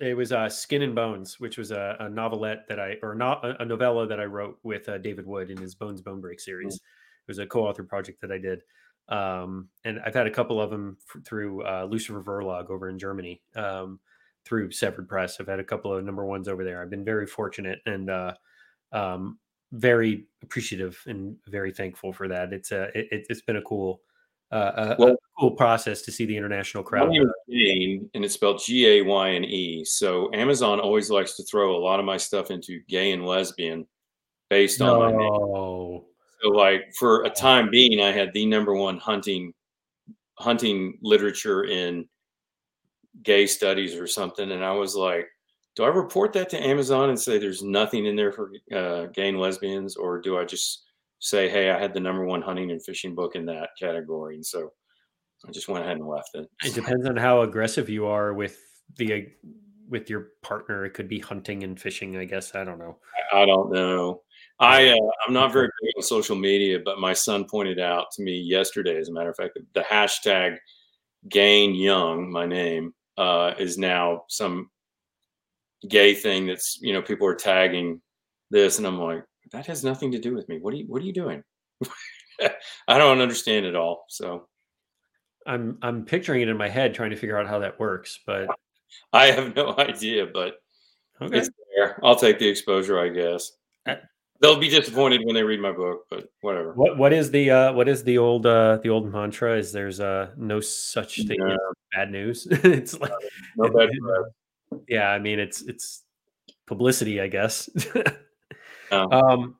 it was uh, Skin and Bones, which was a, a novelette that I, or not a, novella that I wrote with uh, David Wood in his Bones Bone Break series. It was a co-author project that I did, um, and I've had a couple of them f- through uh, Luzifer Verlag over in Germany, um, through Severed Press. I've had a couple of number ones over there. I've been very fortunate and uh, um, very appreciative and very thankful for that. It's a, it, it- it's been a cool, uh, a, a Well- cool process to see the international crowd. Gayne, and it's spelled G A Y N E. So Amazon always likes to throw a lot of my stuff into gay and lesbian, based on my name. So like for a time being, I had the number one hunting hunting literature in gay studies or something, and I was like, do I report that to Amazon and say there's nothing in there for uh, gay and lesbians, or do I just say, hey, I had the number one hunting and fishing book in that category, and so I just went ahead and left it. It depends on how aggressive you are with the with your partner. It could be hunting and fishing. I guess I don't know. I don't know. I uh, I'm not very big on social media, but my son pointed out to me yesterday, as a matter of fact, the hashtag Gayne Young, my name, uh, is now some gay thing that's you know people are tagging this, and I'm like, that has nothing to do with me. What are you What are you doing? I don't understand it all. So I'm I'm picturing it in my head, trying to figure out how that works. But I have no idea, but okay, it's there. I'll take the exposure, I guess. Uh, They'll be disappointed when they read my book, but whatever. what what is the uh, what is the old uh, the old mantra? Is there's uh, no such thing No. as bad news? it's like No bad press. yeah, I mean it's it's publicity, I guess. Um, um,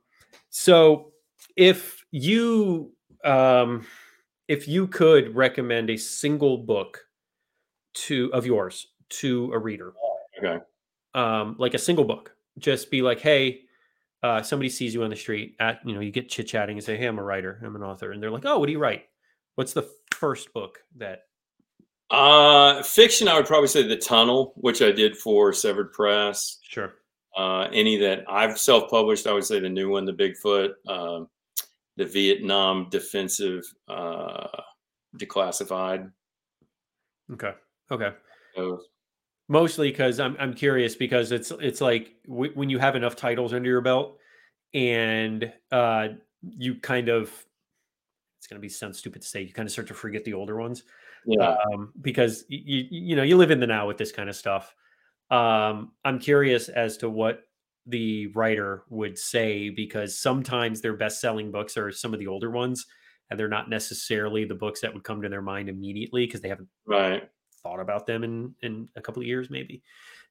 so if you um, if you could recommend a single book to of yours to a reader. Okay. Um, like a single book. Just be like, hey, uh, somebody sees you on the street at you know you get chit chatting and say, hey, I'm a writer, I'm an author, and they're like, oh, what do you write? What's the first book that? Uh, fiction, I would probably say The Tunnel, which I did for Severed Press. Sure. Uh, any that I've self-published, I would say the new one, The Bigfoot, uh, the Vietnam Defensive uh, Declassified. Okay. Okay. Mostly because I'm I'm curious because it's it's like w- when you have enough titles under your belt and uh you kind of it's going to be sound stupid to say you kind of start to forget the older ones Yeah. um, because you you know you live in the now with this kind of stuff. Um, I'm curious as to what the writer would say because sometimes their best selling books are some of the older ones, and they're not necessarily the books that would come to their mind immediately because they haven't Right. thought about them in in a couple of years maybe.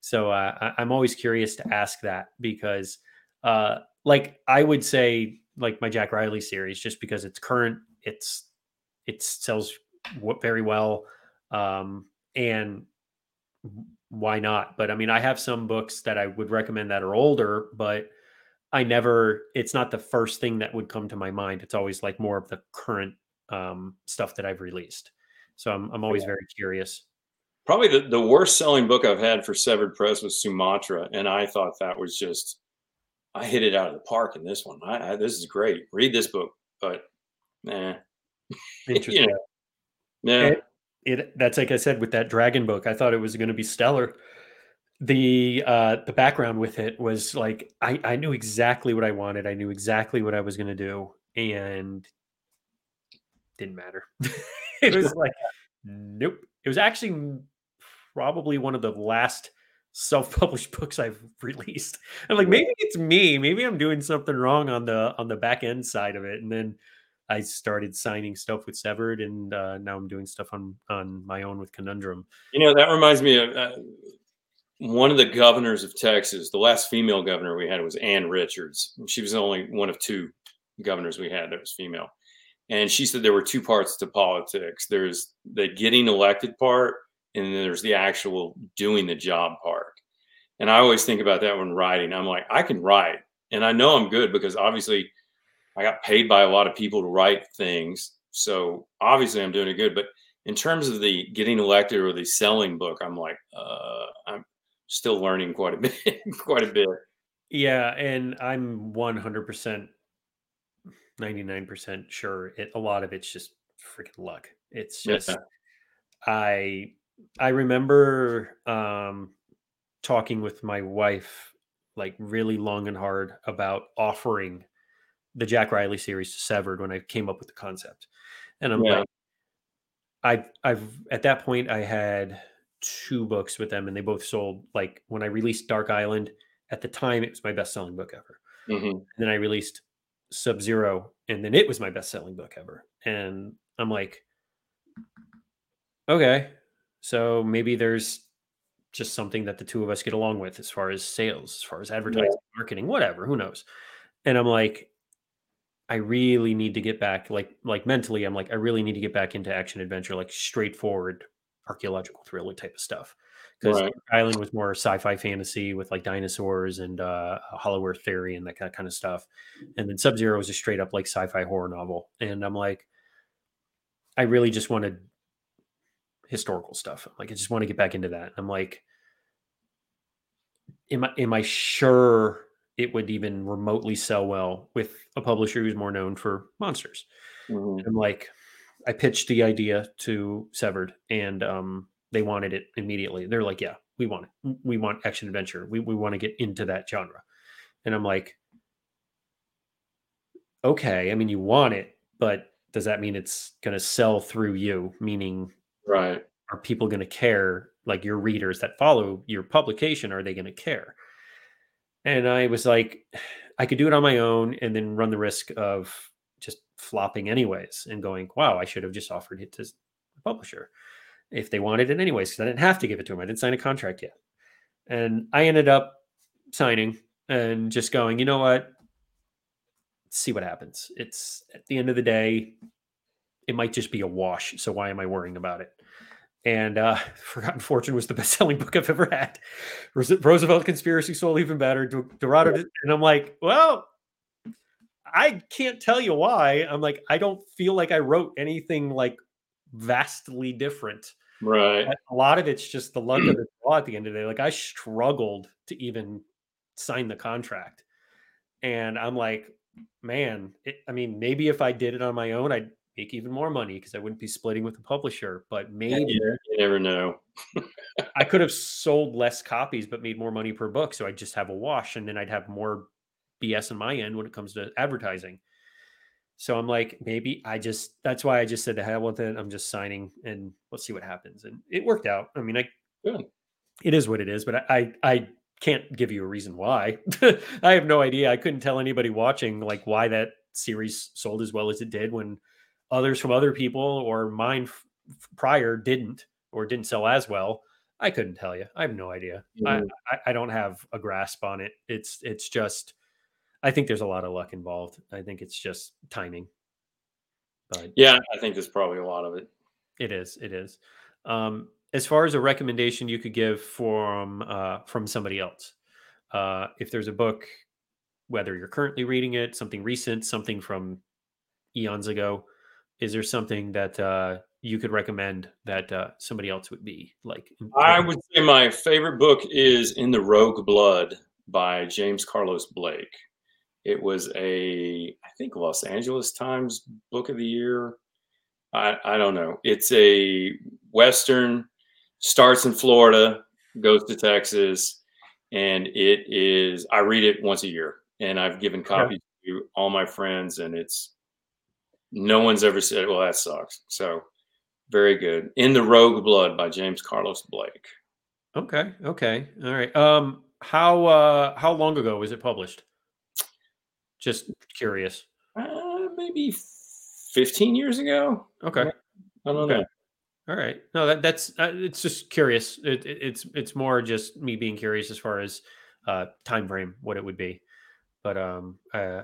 So uh, I, I'm always curious to ask that because, uh, like I would say, like my Jack Riley series, just because it's current, it's it sells very well, um, and why not? But I mean, I have some books that I would recommend that are older, but I never. It's not the first thing that would come to my mind. It's always like more of the current um, stuff that I've released. So I'm I'm always very curious. Probably the, the worst selling book I've had for Severed Press was Sumatra, and I thought that was just I hit it out of the park in this one. I, I this is great. Read this book, but nah, Interesting. you know, yeah, It, that's like I said with that dragon book. I thought it was going to be stellar. The uh the background with it was like I I knew exactly what I wanted. I knew exactly what I was going to do and didn't matter. it was like nope. It was actually probably one of the last self-published books I've released. I'm like maybe it's me. Maybe I'm doing something wrong on the on the back end side of it and then I started signing stuff with Severed, and uh, now I'm doing stuff on on my own with Conundrum. you know that reminds me of uh, one of the governors of Texas. The last female governor we had was Ann Richards. She was only one of two governors we had that was female, and she said there were two parts to politics. There's the getting elected part, and then there's the actual doing the job part. And I always think about that when writing. I'm like, I can write, and I know I'm good because obviously I got paid by a lot of people to write things. So obviously I'm doing it good. But in terms of the getting elected or the selling book, I'm like, uh, I'm still learning quite a bit, quite a bit. Yeah, and I'm 100%, 99% sure it, a lot of it's just freaking luck. It's just Yeah. I I remember um talking with my wife like really long and hard about offering the Jack Riley series to Severed when I came up with the concept. And I'm Yeah. like I I've at that point I had two books with them and they both sold like when I released Dark Island at the time it was my best selling book ever. hmm And then I released Sub Zero and then it was my best selling book ever. And I'm like okay, so maybe there's just something that the two of us get along with as far as sales, as far as advertising, marketing, whatever, who knows. And I'm like I really need to get back like like mentally I'm like I really need to get back into action adventure like straightforward archaeological thriller type of stuff. Because Right. Island was more sci-fi fantasy with like dinosaurs and uh Hollow Earth theory and that kind of stuff. And then Sub Zero was a straight up like sci-fi horror novel. And I'm like I really just wanted historical stuff. Like I just want to get back into that. I'm like am I am I sure it would even remotely sell well with a publisher who's more known for monsters? hmm I'm like, I pitched the idea to Severed, and um, they wanted it immediately. They're like, "Yeah, we want it. We want action adventure. We we want to get into that genre." And I'm like, "Okay, I mean, you want it, but does that mean it's going to sell through you? Meaning, Right. are people going to care like your readers that follow your publication are they going to care and i was like i could do it on my own and then run the risk of just flopping anyways and going wow i should have just offered it to the publisher if they wanted it anyways because i didn't have to give it to them i didn't sign a contract yet. And i ended up signing and just going you know what? See what happens. It's at the end of the day it might just be a wash so why am i worrying about it and uh, Forgotten Fortune was the best selling book I've ever had. Roosevelt Conspiracy Soul even better. Dorado, and I'm like, well, I can't tell you why. I'm like, I don't feel like I wrote anything like vastly different. Right. A lot of it's just the luck of the draw at the end of the day. Like I struggled to even sign the contract. And I'm like, man, it, I mean, maybe if I did it on my own, I'd make even more money because I wouldn't be splitting with the publisher. But maybe you never know. I could have sold less copies but made more money per book. So I'd just have a wash and then I'd have more BS on my end when it comes to advertising. So I'm like, maybe I just that's why I just said the hell with it. I'm just signing and let's see what happens. And it worked out. I mean, I Good. it is what it is, but I I, I can't give you a reason why. I have no idea. I couldn't tell anybody watching like why that series sold as well as it did when others from other people or mine f- prior didn't or didn't sell as well. I couldn't tell you. I have no idea. Mm-hmm. I, I don't have a grasp on it. It's it's just I think there's a lot of luck involved. I think it's just timing. But yeah, I think there's probably a lot of it. It is. It is. Um, as far as a recommendation you could give from uh, from somebody else, uh, if there's a book, whether you're currently reading it, something recent, something from eons ago, is there something that uh, you could recommend that uh, somebody else would be like? I would say my favorite book is In the Rogue Blood by James Carlos Blake. It was a, I think, Los Angeles Times Book of the Year. I, I don't know. It's a Western, starts in Florida, goes to Texas, and it is, I read it once a year. And I've given copies yeah. to all my friends, and it's, no one's ever said, well, that sucks. So, very good. In the Rogue Blood by James Carlos Blake. Okay. Okay. All right. Um, how uh how long ago was it published? Just curious. Uh, maybe 15 years ago. Okay. I don't okay. know. All right. No, that that's uh, it's just curious. It, it, it's it's more just me being curious as far as uh time frame what it would be. But um uh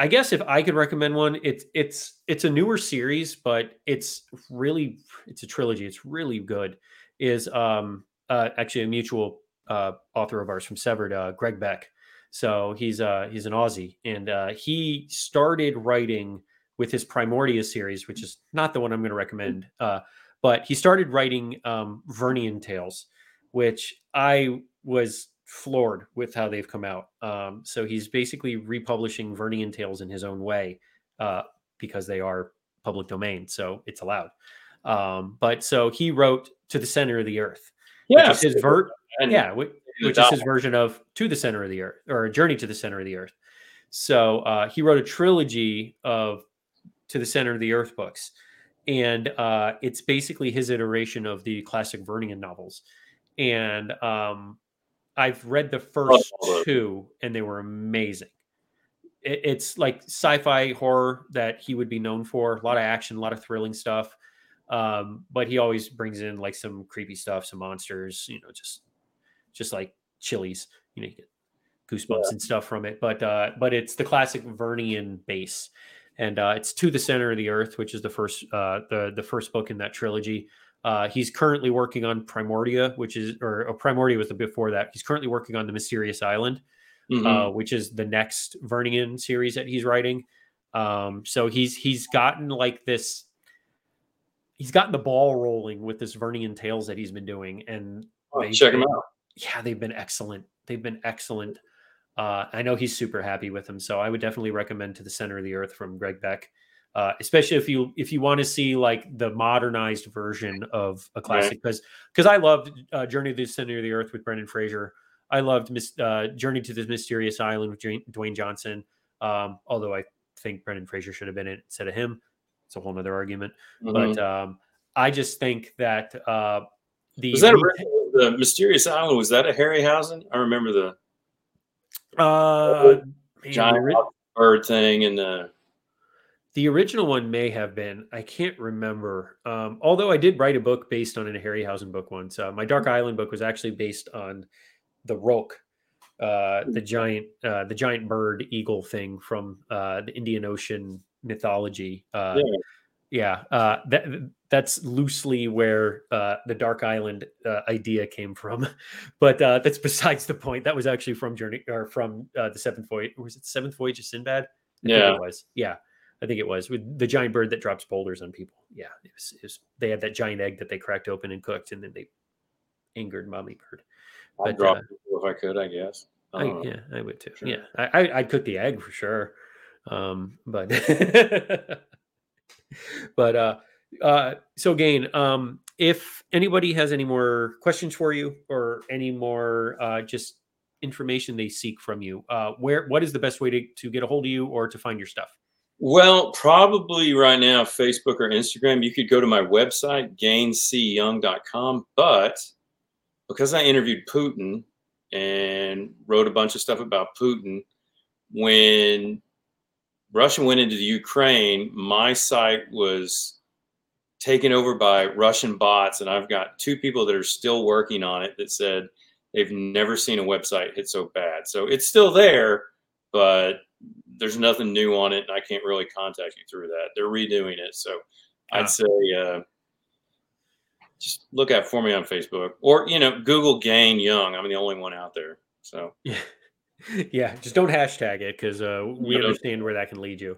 I guess if I could recommend one, it's it's it's a newer series, but it's really it's a trilogy. It's really good. Is um uh actually a mutual uh author of ours from Severed, uh Greig Beck. So he's uh he's an Aussie, and uh, he started writing with his Primordia series, which is not the one I'm going to recommend. Uh, but he started writing um, Vernian Tales, which I was floored with how they've come out. Um, so he's basically republishing Vernian Tales in his own way uh, because they are public domain, so it's allowed. Um, but so he wrote to the center of the earth. Yeah, his ver- yeah, which is his version of To the Center of the Earth or A Journey to the Center of the Earth. So uh, he wrote a trilogy of To the Center of the Earth books. And uh, it's basically his iteration of the classic Vernian novels. And um, I've read the first two, and they were amazing. It, it's like sci fi horror that he would be known for a lot of action, a lot of thrilling stuff. Um, but he always brings in like some creepy stuff, some monsters, you know, just just like chilies. You know, you get goosebumps yeah. and stuff from it. But uh, but it's the classic Vernian base, and uh, it's to the center of the earth, which is the first uh, the the first book in that trilogy. Uh, he's currently working on Primordia, which is or, or Primordia was the before that. He's currently working on the Mysterious Island, mm-hmm. uh, which is the next Vernian series that he's writing. Um, so he's he's gotten like this. He's gotten the ball rolling with this Vernian tales that he's been doing, and oh, check him out yeah, they've been excellent. They've been excellent. Uh, I know he's super happy with them, so I would definitely recommend to the center of the earth from Greig Beck, uh, especially if you if you want to see like the modernized version of a classic. Because right. because I loved uh, Journey to the Center of the Earth with Brendan Fraser. I loved Miss, uh, Journey to the Mysterious Island with Dwayne Johnson. Um, although I think Brendan Fraser should have been it instead of him. It's a whole other argument. Mm-hmm. But um, I just think that uh, the was that the mysterious island was that a Harryhausen? I remember the uh, man, bird thing and the the original one may have been. I can't remember. Um, although I did write a book based on a Harryhausen book once. Uh, my Dark Island book was actually based on the Rukh, uh, the giant uh, the giant bird eagle thing from uh, the Indian Ocean mythology. Uh, yeah. yeah. Uh, that that's loosely where uh, the Dark Island uh, idea came from, but uh, that's besides the point. That was actually from Journey or from uh, the Seventh Voyage. Was it the Seventh Voyage of Sinbad? I yeah, it was. Yeah, I think it was with the giant bird that drops boulders on people. Yeah, it was, it was, they had that giant egg that they cracked open and cooked, and then they angered mommy bird. I'd drop uh, if I could, I guess. I, yeah, I would too. Sure. Yeah, I, I would cook the egg for sure. Um, but but uh, uh, so again, um, if anybody has any more questions for you or any more uh, just information they seek from you, uh, where what is the best way to, to get a hold of you or to find your stuff? Well, probably right now, Facebook or Instagram. You could go to my website, gaynecyoung.com. But because I interviewed Putin and wrote a bunch of stuff about Putin, when Russia went into the Ukraine, my site was taken over by Russian bots, and I've got two people that are still working on it that said they've never seen a website hit so bad. So it's still there, but there's nothing new on it, and I can't really contact you through that. They're redoing it, so I'd say uh, just look out for me on Facebook or you know Google Gayne Young. I'm the only one out there, so yeah, yeah. Just don't hashtag it because uh, we yeah. understand where that can lead you.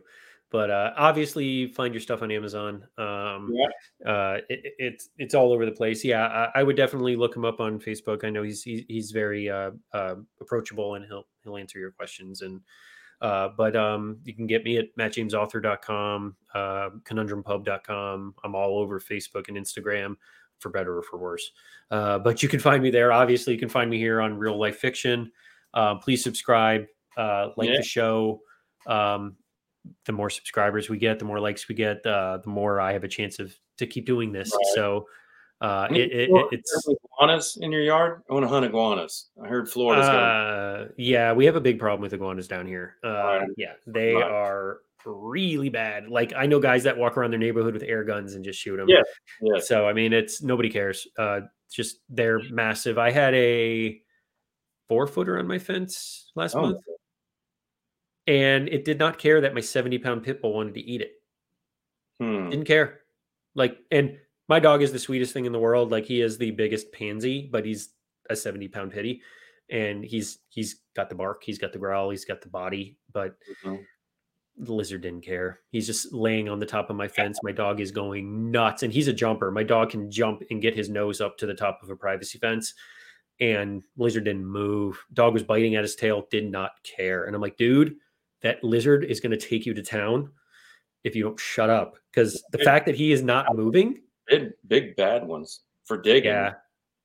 But uh, obviously, find your stuff on Amazon. Um, yeah. uh, it, it's it's all over the place. Yeah, I, I, would definitely look him up on Facebook. I know he's he's, he's very uh, uh, approachable and he'll he'll answer your questions and uh, but um, you can get me at mattjamesauthor.com, uh, conundrumpub.com. I'm all over Facebook and Instagram for better or for worse. Uh, but you can find me there. Obviously, you can find me here on Real Life Fiction. Uh, please subscribe, uh, like yeah. the show. Um, the more subscribers we get, the more likes we get, uh, the more I have a chance of to keep doing this. Right. So uh, it, it, it's iguanas in your yard. I want to hunt iguanas. I heard Florida's. Uh, yeah, we have a big problem with iguanas down here. Uh, right. Yeah, they right. are really bad. Like I know guys that walk around their neighborhood with air guns and just shoot them. Yeah, yeah. So I mean, it's nobody cares. Uh, just they're massive. I had a four footer on my fence last oh. month, and it did not care that my seventy pound pit bull wanted to eat it. Hmm. Didn't care. Like, and my dog is the sweetest thing in the world. Like he is the biggest pansy, but he's a 70 pound pitty and he's he's got the bark, he's got the growl, he's got the body, but mm-hmm. the lizard didn't care. He's just laying on the top of my fence. My dog is going nuts and he's a jumper. My dog can jump and get his nose up to the top of a privacy fence. And lizard didn't move. Dog was biting at his tail, did not care. And I'm like, dude, that lizard is going to take you to town if you don't shut up. Because the fact that he is not moving big, big bad ones for digging. Yeah,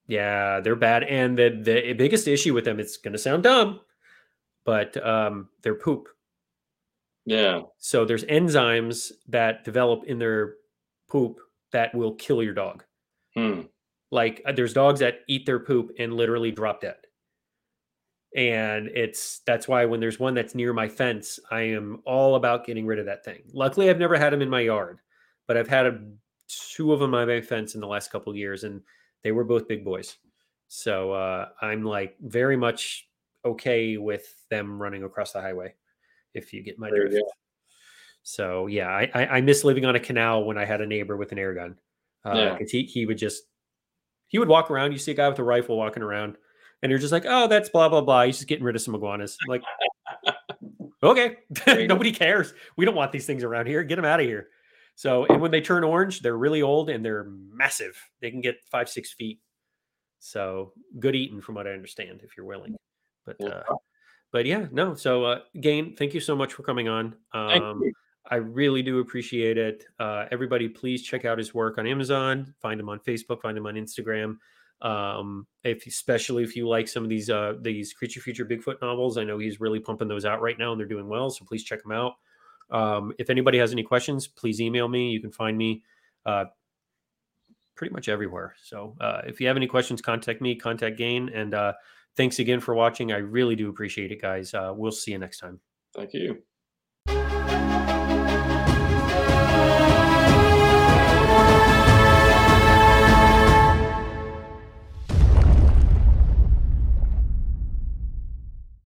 yeah, they're bad. And the the biggest issue with them, it's going to sound dumb, but um, they're poop. Yeah. So there's enzymes that develop in their poop that will kill your dog. Hmm. Like uh, there's dogs that eat their poop and literally drop dead. And it's that's why when there's one that's near my fence, I am all about getting rid of that thing. Luckily, I've never had them in my yard, but I've had a two of them on my fence in the last couple years, and they were both big boys. So uh, I'm like very much okay with them running across the highway, if you get my drift. So yeah, I, I, I miss living on a canal when I had a neighbor with an air gun. Uh, yeah. he he would just he would walk around. You see a guy with a rifle walking around, and you're just like, oh, that's blah blah blah. He's just getting rid of some iguanas. I'm like, okay, nobody cares. We don't want these things around here. Get them out of here. So, and when they turn orange, they're really old and they're massive. They can get five, six feet. So good eating, from what I understand, if you're willing. But, uh, but yeah, no. So, uh, Gayne, thank you so much for coming on. Um, I really do appreciate it. Uh, everybody, please check out his work on Amazon. Find him on Facebook. Find him on Instagram. Um, if especially if you like some of these uh, these creature feature Bigfoot novels, I know he's really pumping those out right now, and they're doing well. So please check them out. Um, if anybody has any questions, please email me. You can find me uh, pretty much everywhere. So uh, if you have any questions, contact me, contact Gayne. And uh, thanks again for watching. I really do appreciate it, guys. Uh, we'll see you next time. Thank you.